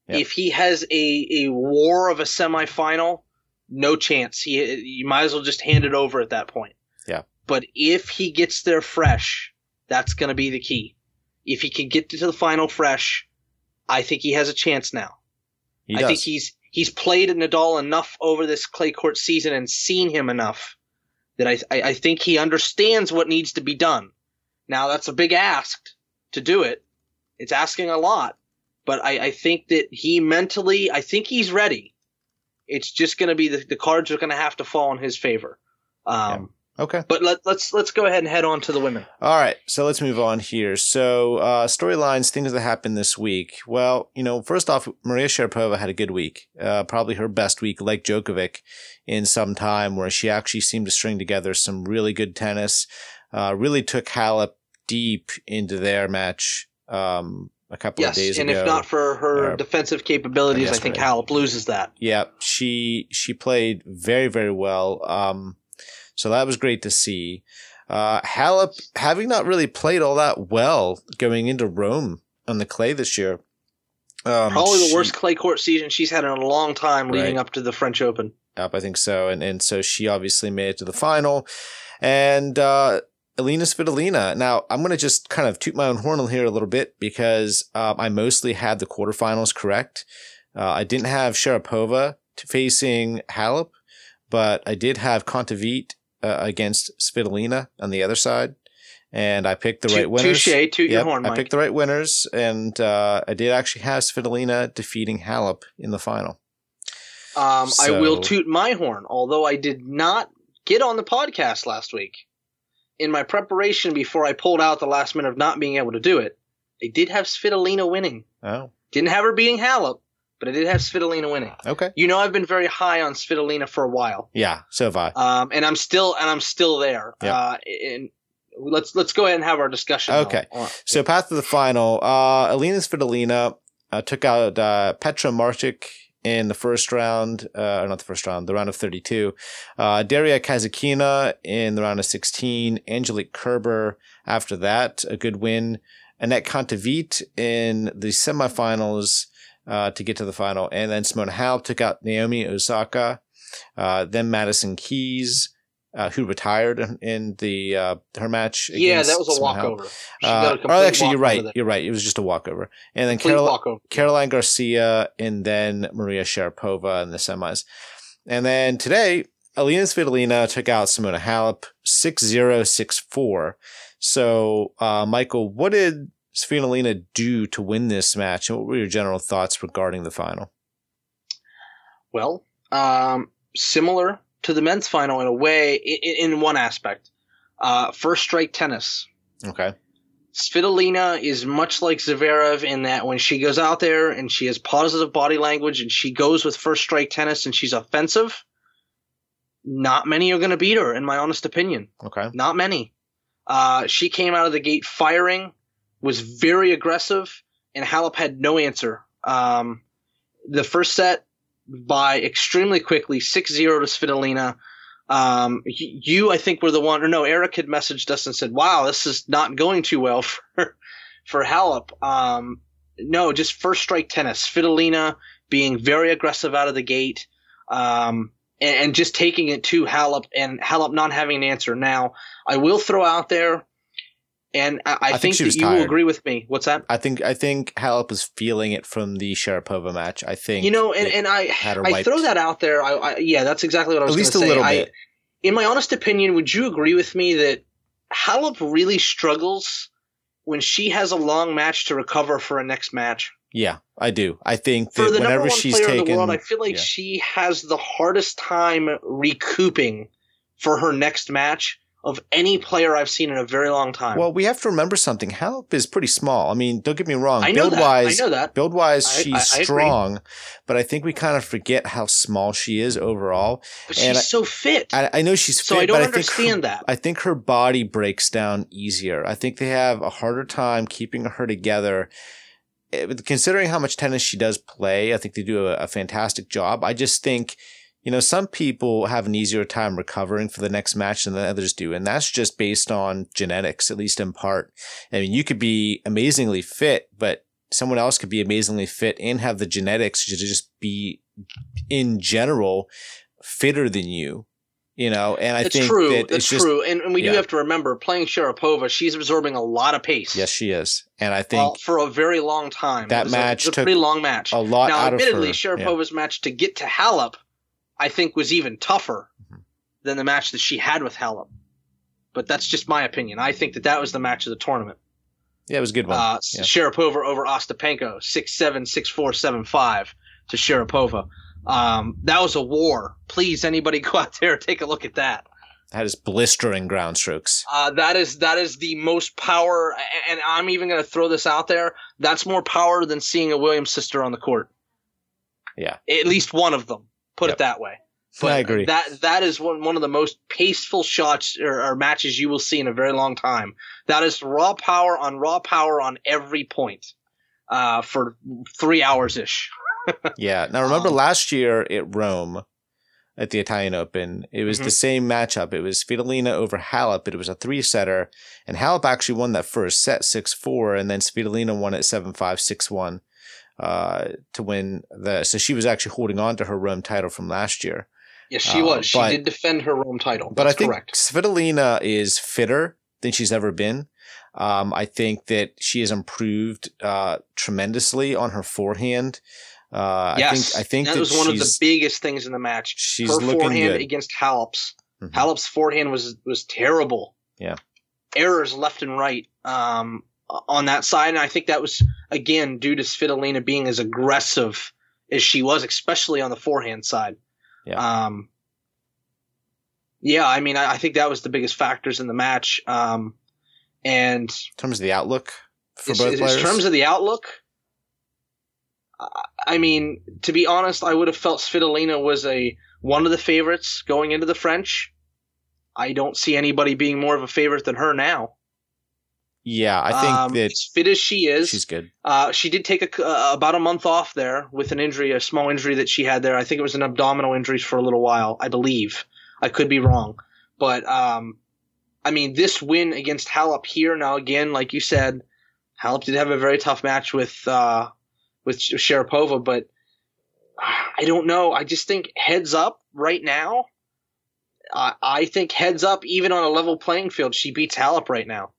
Yep. If he has a, a war of a semifinal, no chance. He you might as well just hand it over at that point. Yeah. But if he gets there fresh, that's going to be the key. If he can get to the final fresh, I think he has a chance now. He I does. think he's he's played Nadal enough over this clay court season and seen him enough that I, I I think he understands what needs to be done. Now that's a big ask to do it. It's asking a lot, but I, I think that he mentally, I think he's ready. It's just going to be the, the cards are going to have to fall in his favor. Um, okay. But let, let's let's go ahead and head on to the women. All right, so let's move on here. So, uh, storylines, things that happened this week. Well, you know, first off, Maria Sharapova had a good week, uh, probably her best week, like Djokovic, in some time, where she actually seemed to string together some really good tennis. uh, really took Halep deep into their match um, a couple yes, of days and ago. if not for her uh, defensive capabilities, I think yesterday. Halep loses that. Yeah, she she played very very well. Um, so that was great to see. Uh, Halep having not really played all that well going into Rome on the clay this year. Um, Probably the she- worst clay court season she's had in a long time leading Right. up to the French Open. Yep, I think so. And and so she obviously made it to the final. And uh Elina Svitolina. Now, I'm going to just kind of toot my own horn here a little bit because um, I mostly had the quarterfinals correct. Uh, I didn't have Sharapova facing Halep, but I did have Kontaveit uh, against Svitolina on the other side. And I picked the right winners. touche, toot your Yep, horn, I picked the right winners, and uh, I did actually have Svitolina defeating Halep in the final. Um, I will toot my horn, although I did not get on the podcast last week. In my preparation before I pulled out the last minute of not being able to do it, I did have Svitolina winning. Oh, Didn't have her beating Halep, but I did have Svitolina winning. okay. You know, I've been very high on Svitolina for a while, Yeah, so have I. um, and I'm still and I'm still there. Yep. Uh, and let's let's go ahead and have our discussion. Okay. So path to the final. Uh, Elina Svitolina uh, took out uh, Petra Martic in the first round, uh, or not the first round, the round of 32. Uh, Daria Kasatkina in the round of 16. Angelique Kerber after that, a good win. Anett Kontaveit in the semifinals uh, to get to the final. And then Simona Halep took out Naomi Osaka. Uh, then Madison Keys, uh, who retired in, in the uh, her match. yeah, that was a walkover. Uh, a oh, complete actually, you're right. You're right. It was just a walkover. And then Carol- walkover. Caroline Garcia and then Maria Sharapova in the semis. And then today, Elina Svitolina took out Simona Halep 6-0, 6-4. So, uh, Michael, what did Svitolina do to win this match? And what were your general thoughts regarding the final? Well, um, similar to the men's final in a way, in, in one aspect. Uh, first strike tennis. Okay. Svitolina is much like Zverev in that when she goes out there and she has positive body language and she goes with first strike tennis and she's offensive, not many are going to beat her, in my honest opinion. Okay. Not many. Uh, she came out of the gate firing, was very aggressive, and Halep had no answer. Um, the first set by extremely quickly, 6 0 to Svitolina. Um, you, I think, were the one, or no, Eric had messaged us and said, wow, this is not going too well for, for Halep. Um, no, just first strike tennis. Svitolina being very aggressive out of the gate. Um, and, and just taking it to Halep and Halep not having an answer. Now, I will throw out there, and I, I, think think, was you will agree with me. What's that? I think I think Halep was feeling it from the Sharapova match. I think You know, and, and I I throw that out there. I, I yeah, that's exactly what I at was least a say. little I- bit. in my honest opinion, would you agree with me that Halep really struggles when she has a long match to recover for a next match? Yeah, I do. I think For that the number whenever one she's player taken, in the world, I feel like yeah. she has the hardest time recouping for her next match of any player I've seen in a very long time. Well, we have to remember something. Halep is pretty small. I mean, don't get me wrong. I know build that. wise, I know that. build wise, she's I- I strong, but I think we kind of forget how small she is overall. but and she's so fit. I, I know she's so fit, I don't but I think understand her, that. I think her body breaks down easier. I think they have a harder time keeping her together. Eh, Considering how much tennis she does play, I think they do a, a fantastic job. I just think, you know, some people have an easier time recovering for the next match than others do. And that's just based on genetics, at least in part. I mean, you could be amazingly fit, but someone else could be amazingly fit and have the genetics to just be in general fitter than you. You know, and I It's think true. that That's it's just true. And, and we yeah. do have to remember playing Sharapova, she's absorbing a lot of pace. yes, she is, and I think well, for a very long time. that a- match was a, pretty long match. a lot now, admittedly. Sharapova's match to get to Halep, I think, was even tougher Mm-hmm. than the match that she had with Halep. But that's just my opinion. I think that that was the match of the tournament. yeah, it was a good one. Uh, yeah. Sharapova over Ostapenko, six seven, six four, seven five to Sharapova. Um, that was a war. Please, anybody go out there and take a look at that. That is blistering ground strokes. Uh, that is that is the most power, and I'm even going to throw this out there. That's more power than seeing a Williams sister on the court. Yeah. At least one of them. Put Yep. it that way. But I agree. That that is one one of the most paceful shots or, or matches you will see in a very long time. That is raw power on raw power on every point, uh, for three hours ish. yeah. Now remember Um, last year at Rome, at the Italian Open, it was Mhm. the same matchup. It was Svitolina over Halep, but it was a three setter, and Halep actually won that first set six four, and then Svitolina won it seven five six one. Uh, to win the, so she was actually holding on to her Rome title from last year. Yes, she Uh, was. She but- did defend her Rome title. But That's I think correct. Svitolina is fitter than she's ever been. Um, I think that she has improved uh, tremendously on her forehand. Uh, yes, I think I think that, that, was one of the biggest things in the match. she's her looking forehand good. against Halep's. Mhm. Halep's forehand was was terrible. Yeah. Errors left and right um, on that side, and I think that was again due to Svitolina being as aggressive as she was, especially on the forehand side. Yeah. Um, yeah, I mean, I, I think that was the biggest factors in the match. Um, and in terms of the outlook for in, both in players. In terms of the outlook, I- I mean, to be honest, I would have felt Svitolina was a one of the favorites going into the French. I don't see anybody being more of a favorite than her now. Yeah, I think um, that as fit as she is, she's good. uh, she did take a, uh, about a month off there with an injury, a small injury that she had there. I think it was an abdominal injury for a little while, I believe. I could be wrong, but um, I mean, this win against Halep here now again, like you said, Halep did have a very tough match with uh, with Sharapova, but I don't know. I just think heads up right now. I I think heads up, even on a level playing field, she beats Halep right now.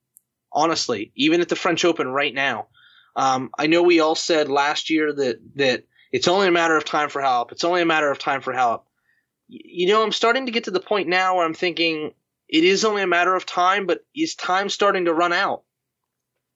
Honestly, even at the French Open right now. Um, I know we all said last year that that it's only a matter of time for Halep. It's only a matter of time for Halep. You know, I'm starting to get to the point now where I'm thinking it is only a matter of time, but is time starting to run out?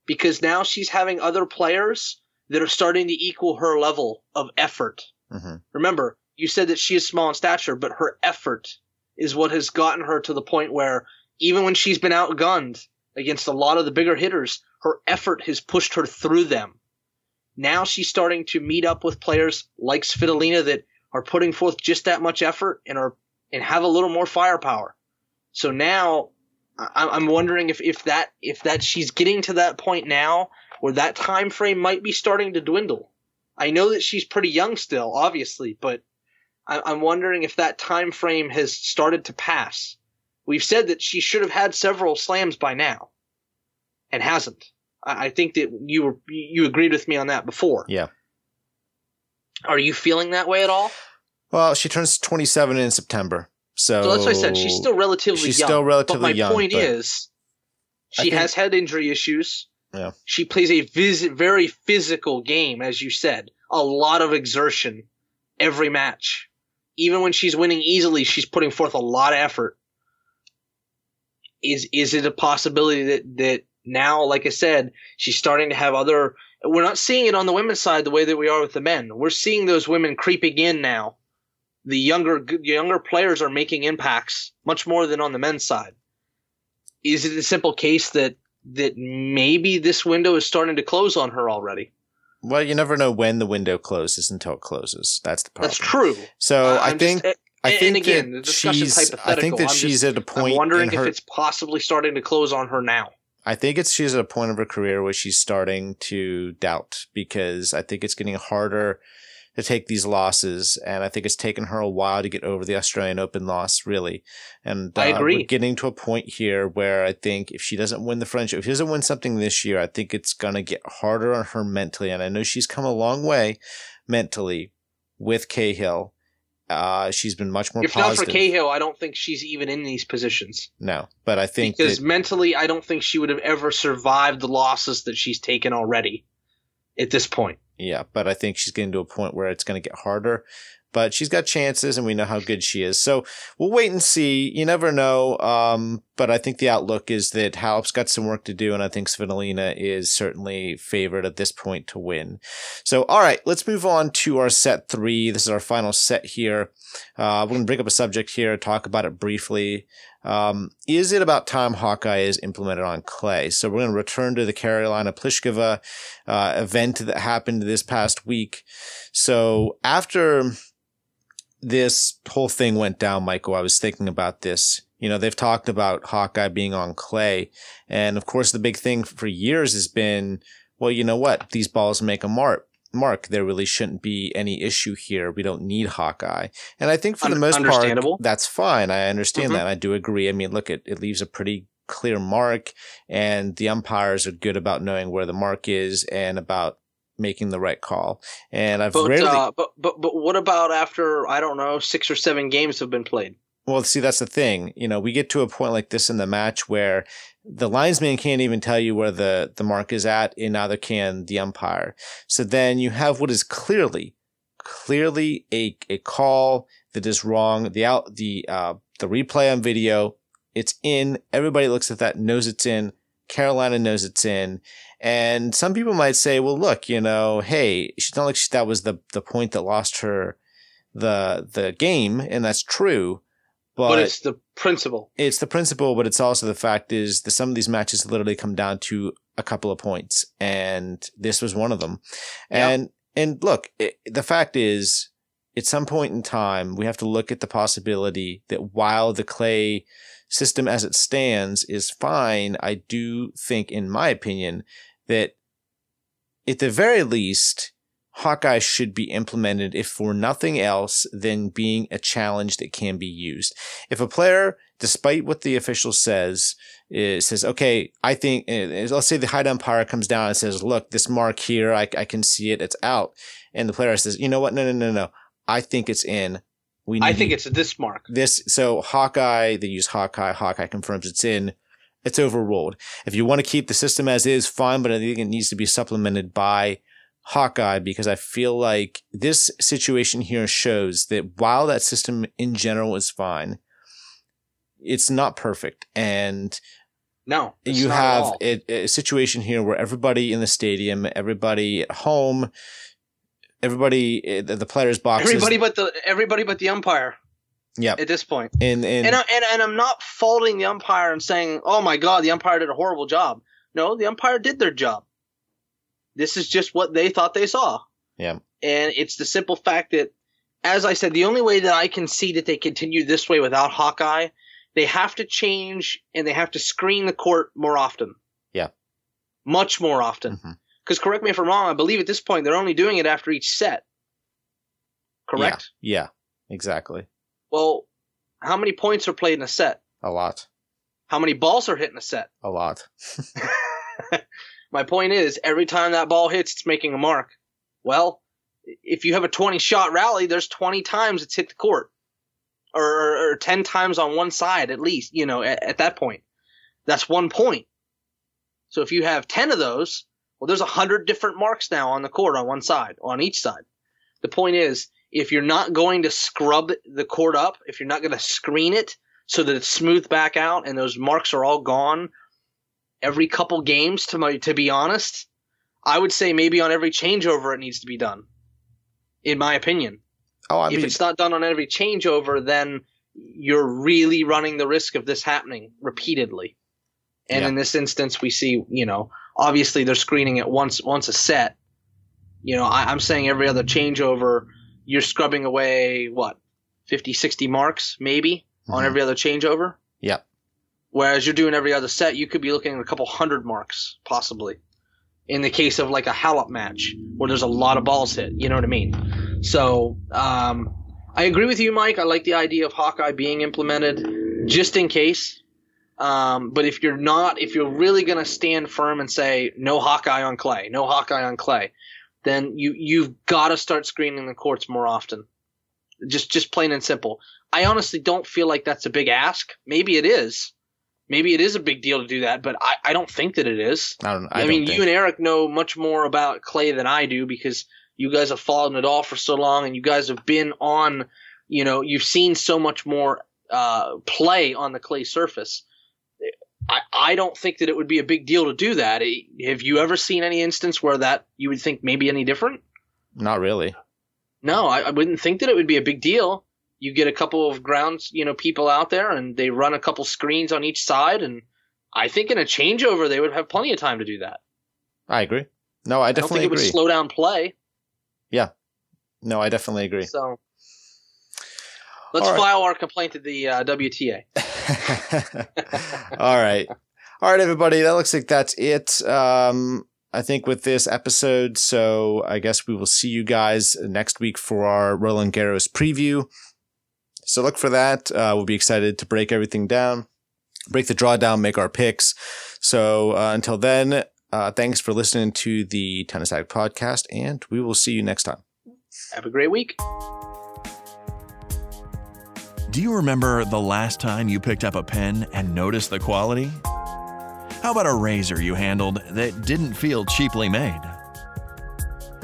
Because now she's having other players that are starting to equal her level of effort. hmm Remember, you said that she is small in stature, but her effort is what has gotten her to the point where even when she's been outgunned against a lot of the bigger hitters, her effort has pushed her through them. Now she's starting to meet up with players like Svitolina that are putting forth just that much effort and are and have a little more firepower. So now I'm wondering if, if that if that she's getting to that point now where that time frame might be starting to dwindle. I know that she's pretty young still, obviously, but I'm wondering if that time frame has started to pass. We've said that she should have had several slams by now, and hasn't. I I think that you were you agreed with me on that before. Yeah. Are you feeling that way at all? Well, she turns 27 in September. So, So that's what I said. She's still relatively she's young. still relatively but my young, point is, she think- has had injury issues. Yeah. She plays a vis- very physical game, as you said. A lot of exertion every match. Even when she's winning easily, she's putting forth a lot of effort. Is is it a possibility that that now, like I said, she's starting to have other? We're not seeing it on the women's side the way that we are with the men. We're seeing those women creeping in now. The younger younger players are making impacts much more than on the men's side. Is it a simple case that that maybe this window is starting to close on her already? Well, you never know when the window closes until it closes. That's the problem. That's true. So Uh, I think just- I think and again, that discussion's she's. I think that I'm she's just- at a point. I'm wondering in her, if it's possibly starting to close on her now. I think it's she's at a point of her career where she's starting to doubt because I think it's getting harder to take these losses, and I think it's taken her a while to get over the Australian Open loss, really. And I uh, agree. We're getting to a point here where I think if she doesn't win the French, if she doesn't win something this year, I think it's gonna get harder on her mentally. And I know she's come a long way mentally with Cahill. Uh, she's been much more if not for Cahill, I don't think she's even in these positions. no, but I think because that, mentally, I don't think she would have ever survived the losses that she's taken already at this point. Yeah, but I think she's getting to a point where it's going to get harder. But she's got chances, and we know how good she is. So we'll wait and see. You never know. Um, but I think the outlook is that Halep's got some work to do, and I think Svitolina is certainly favored at this point to win. So, all right, let's move on to our set three. This is our final set here. Uh, we're going to bring up a subject here, talk about it briefly. Um, is it about time Hawkeye is implemented on clay? So we're going to return to the Karolina Pliskova uh, event that happened this past week. So after this whole thing went down, Michael, I was thinking about this. You know, they've talked about Hawkeye being on clay. And of course, the big thing for years has been, well, you know what? These balls make a mark. Mark, there really shouldn't be any issue here. We don't need Hawkeye. And I think for the most part, that's fine. I understand Mhm. that. I do agree. I mean, look, it, it leaves a pretty clear mark and the umpires are good about knowing where the mark is and about making the right call. And I've But, rarely, uh, but but but what about after I don't know six or seven games have been played? Well, see, that's the thing. You know, we get to a point like this in the match where the linesman can't even tell you where the, the mark is at, and neither can the umpire. So then you have what is clearly, clearly a, a call that is wrong. The out, the, uh, the replay on video, it's in. Everybody looks at that, knows it's in. Karolina knows it's in. And some people might say, well, look, you know, hey, she's not like she, that was the, the point that lost her the, the game. And that's true. But, it's the principle. it's the principle, but it's also the fact is that some of these matches literally come down to a couple of points, and this was one of them. Yeah. And and look, it, the fact is, at some point in time, we have to look at the possibility that while the clay system as it stands is fine, I do think, in my opinion, that at the very least, Hawkeye should be implemented if for nothing else than being a challenge that can be used. If a player, despite what the official says, is, says, okay, I think, uh, let's say the high umpire comes down and says, look, this mark here, I, I can see it, it's out. And the player says, you know what? No, no, no, no. I think it's in. We need I think it's this mark. this. So Hawkeye, they use Hawkeye. Hawkeye confirms it's in. It's overruled. If you want to keep the system as is, fine, but I think it needs to be supplemented by Hawkeye because I feel like this situation here shows that while that system in general is fine, it's not perfect. And No, you have a, a situation here where everybody in the stadium, everybody at home, everybody, uh, the the players' boxes. everybody but the everybody but the umpire yeah. at this point. And, and, And I, and and I'm not faulting the umpire and saying, "Oh my God, the umpire did a horrible job." No, the umpire did their job. This is just what they thought they saw. Yeah. And it's the simple fact that, as I said, the only way that I can see that they continue this way without Hawkeye, they have to change and they have to screen the court more often. Yeah. Much more often. Mhm. Because correct me if I'm wrong, I believe at this point they're only doing it after each set. Correct? Yeah, yeah, exactly. Well, how many points are played in a set? A lot. How many balls are hit in a set? A lot. My point is, every time that ball hits, it's making a mark. Well, if you have a 20 shot rally, there's 20 times it's hit the court. Or, or, or 10 times on one side, at least, you know, at, at that point. That's one point. So if you have 10 of those, well, there's 100 different marks now on the court on one side, on each side. The point is, if you're not going to scrub the court up, if you're not going to screen it so that it's smoothed back out and those marks are all gone every couple games, to my, to be honest, I would say maybe on every changeover it needs to be done. In my opinion, Oh, I if mean, it's not done on every changeover, then you're really running the risk of this happening repeatedly. And Yeah. in this instance, we see, you know, obviously they're screening it once once a set. You know, I, I'm saying every other changeover, you're scrubbing away what 50, 60 marks maybe on Mhm. every other changeover. yeah, Whereas you're doing every other set, you could be looking at a couple hundred marks, possibly. In the case of like a Halep match, where there's a lot of balls hit, you know what I mean? So, um, I agree with you, Mike. I like the idea of Hawkeye being implemented, just in case. Um, but if you're not, if you're really going to stand firm and say no Hawkeye on clay, no Hawkeye on clay, then you you've got to start screening the courts more often. Just just plain and simple. I honestly don't feel like that's a big ask. Maybe it is. Maybe it is a big deal to do that, but I, I don't think that it is. I don't. I, I, don't mean, think. you and Eric know much more about clay than I do because you guys have followed it all for so long, and you guys have been on. You know, you've seen so much more uh, play on the clay surface. I, I don't think that it would be a big deal to do that. Have you ever seen any instance where that you would think maybe any different? Not really. No, I, I wouldn't think that it would be a big deal. You get a couple of grounds, you know, people out there, and they run a couple screens on each side, and I think in a changeover they would have plenty of time to do that. I agree. No, I I don't definitely think it agree. would slow down play. Yeah. No, I definitely agree. So Let's right. file our complaint to the uh, WTA. All right. All right, everybody. That looks like that's it. Um, I think with this episode. So I guess we will see you guys next week for our Roland Garros preview. So look for that. Uh, we'll be excited to break everything down, break the draw down, make our picks. So uh, until then, uh, thanks for listening to the Tennis Addict podcast, and we will see you next time. Have a great week. Do you remember the last time you picked up a pen and noticed the quality? How about a razor you handled that didn't feel cheaply made?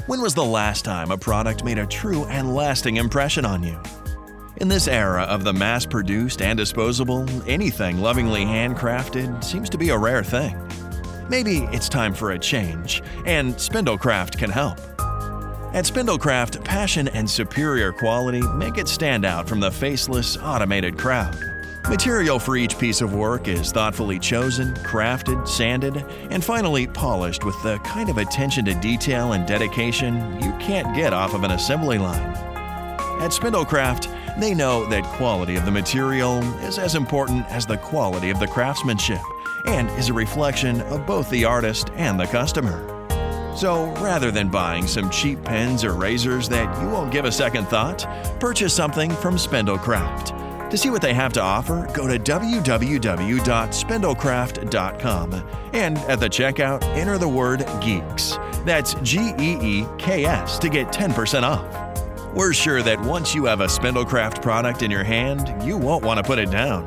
When was the last time a product made a true and lasting impression on you? In this era of the mass produced and disposable, anything lovingly handcrafted seems to be a rare thing. Maybe it's time for a change, and Spindlecraft can help. At Spindlecraft, passion and superior quality make it stand out from the faceless, automated crowd. Material for each piece of work is thoughtfully chosen, crafted, sanded, and finally polished with the kind of attention to detail and dedication you can't get off of an assembly line. At Spindlecraft, they know that quality of the material is as important as the quality of the craftsmanship and is a reflection of both the artist and the customer. So rather than buying some cheap pens or razors that you won't give a second thought, purchase something from Spindlecraft. To see what they have to offer, go to www.spindlecraft.com and at the checkout, enter the word GEEKS. That's G E E K S to get 10% off. We're sure that once you have a Spindlecraft product in your hand, you won't want to put it down.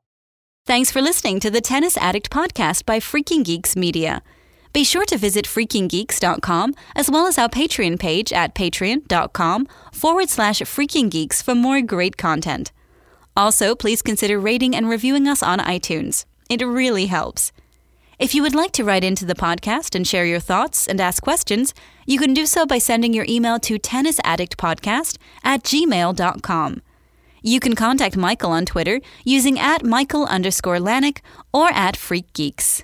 Thanks for listening to the Tennis Addict podcast by Freaking Geeks Media. Be sure to visit freakinggeeks.com as well as our Patreon page at patreon.com forward slash freakinggeeks for more great content. Also, please consider rating and reviewing us on iTunes. It really helps. If you would like to write into the podcast and share your thoughts and ask questions, you can do so by sending your email to tennisaddictpodcast at gmail.com. You can contact Michael on Twitter using at Michael underscore Lanik or at Freak Geeks.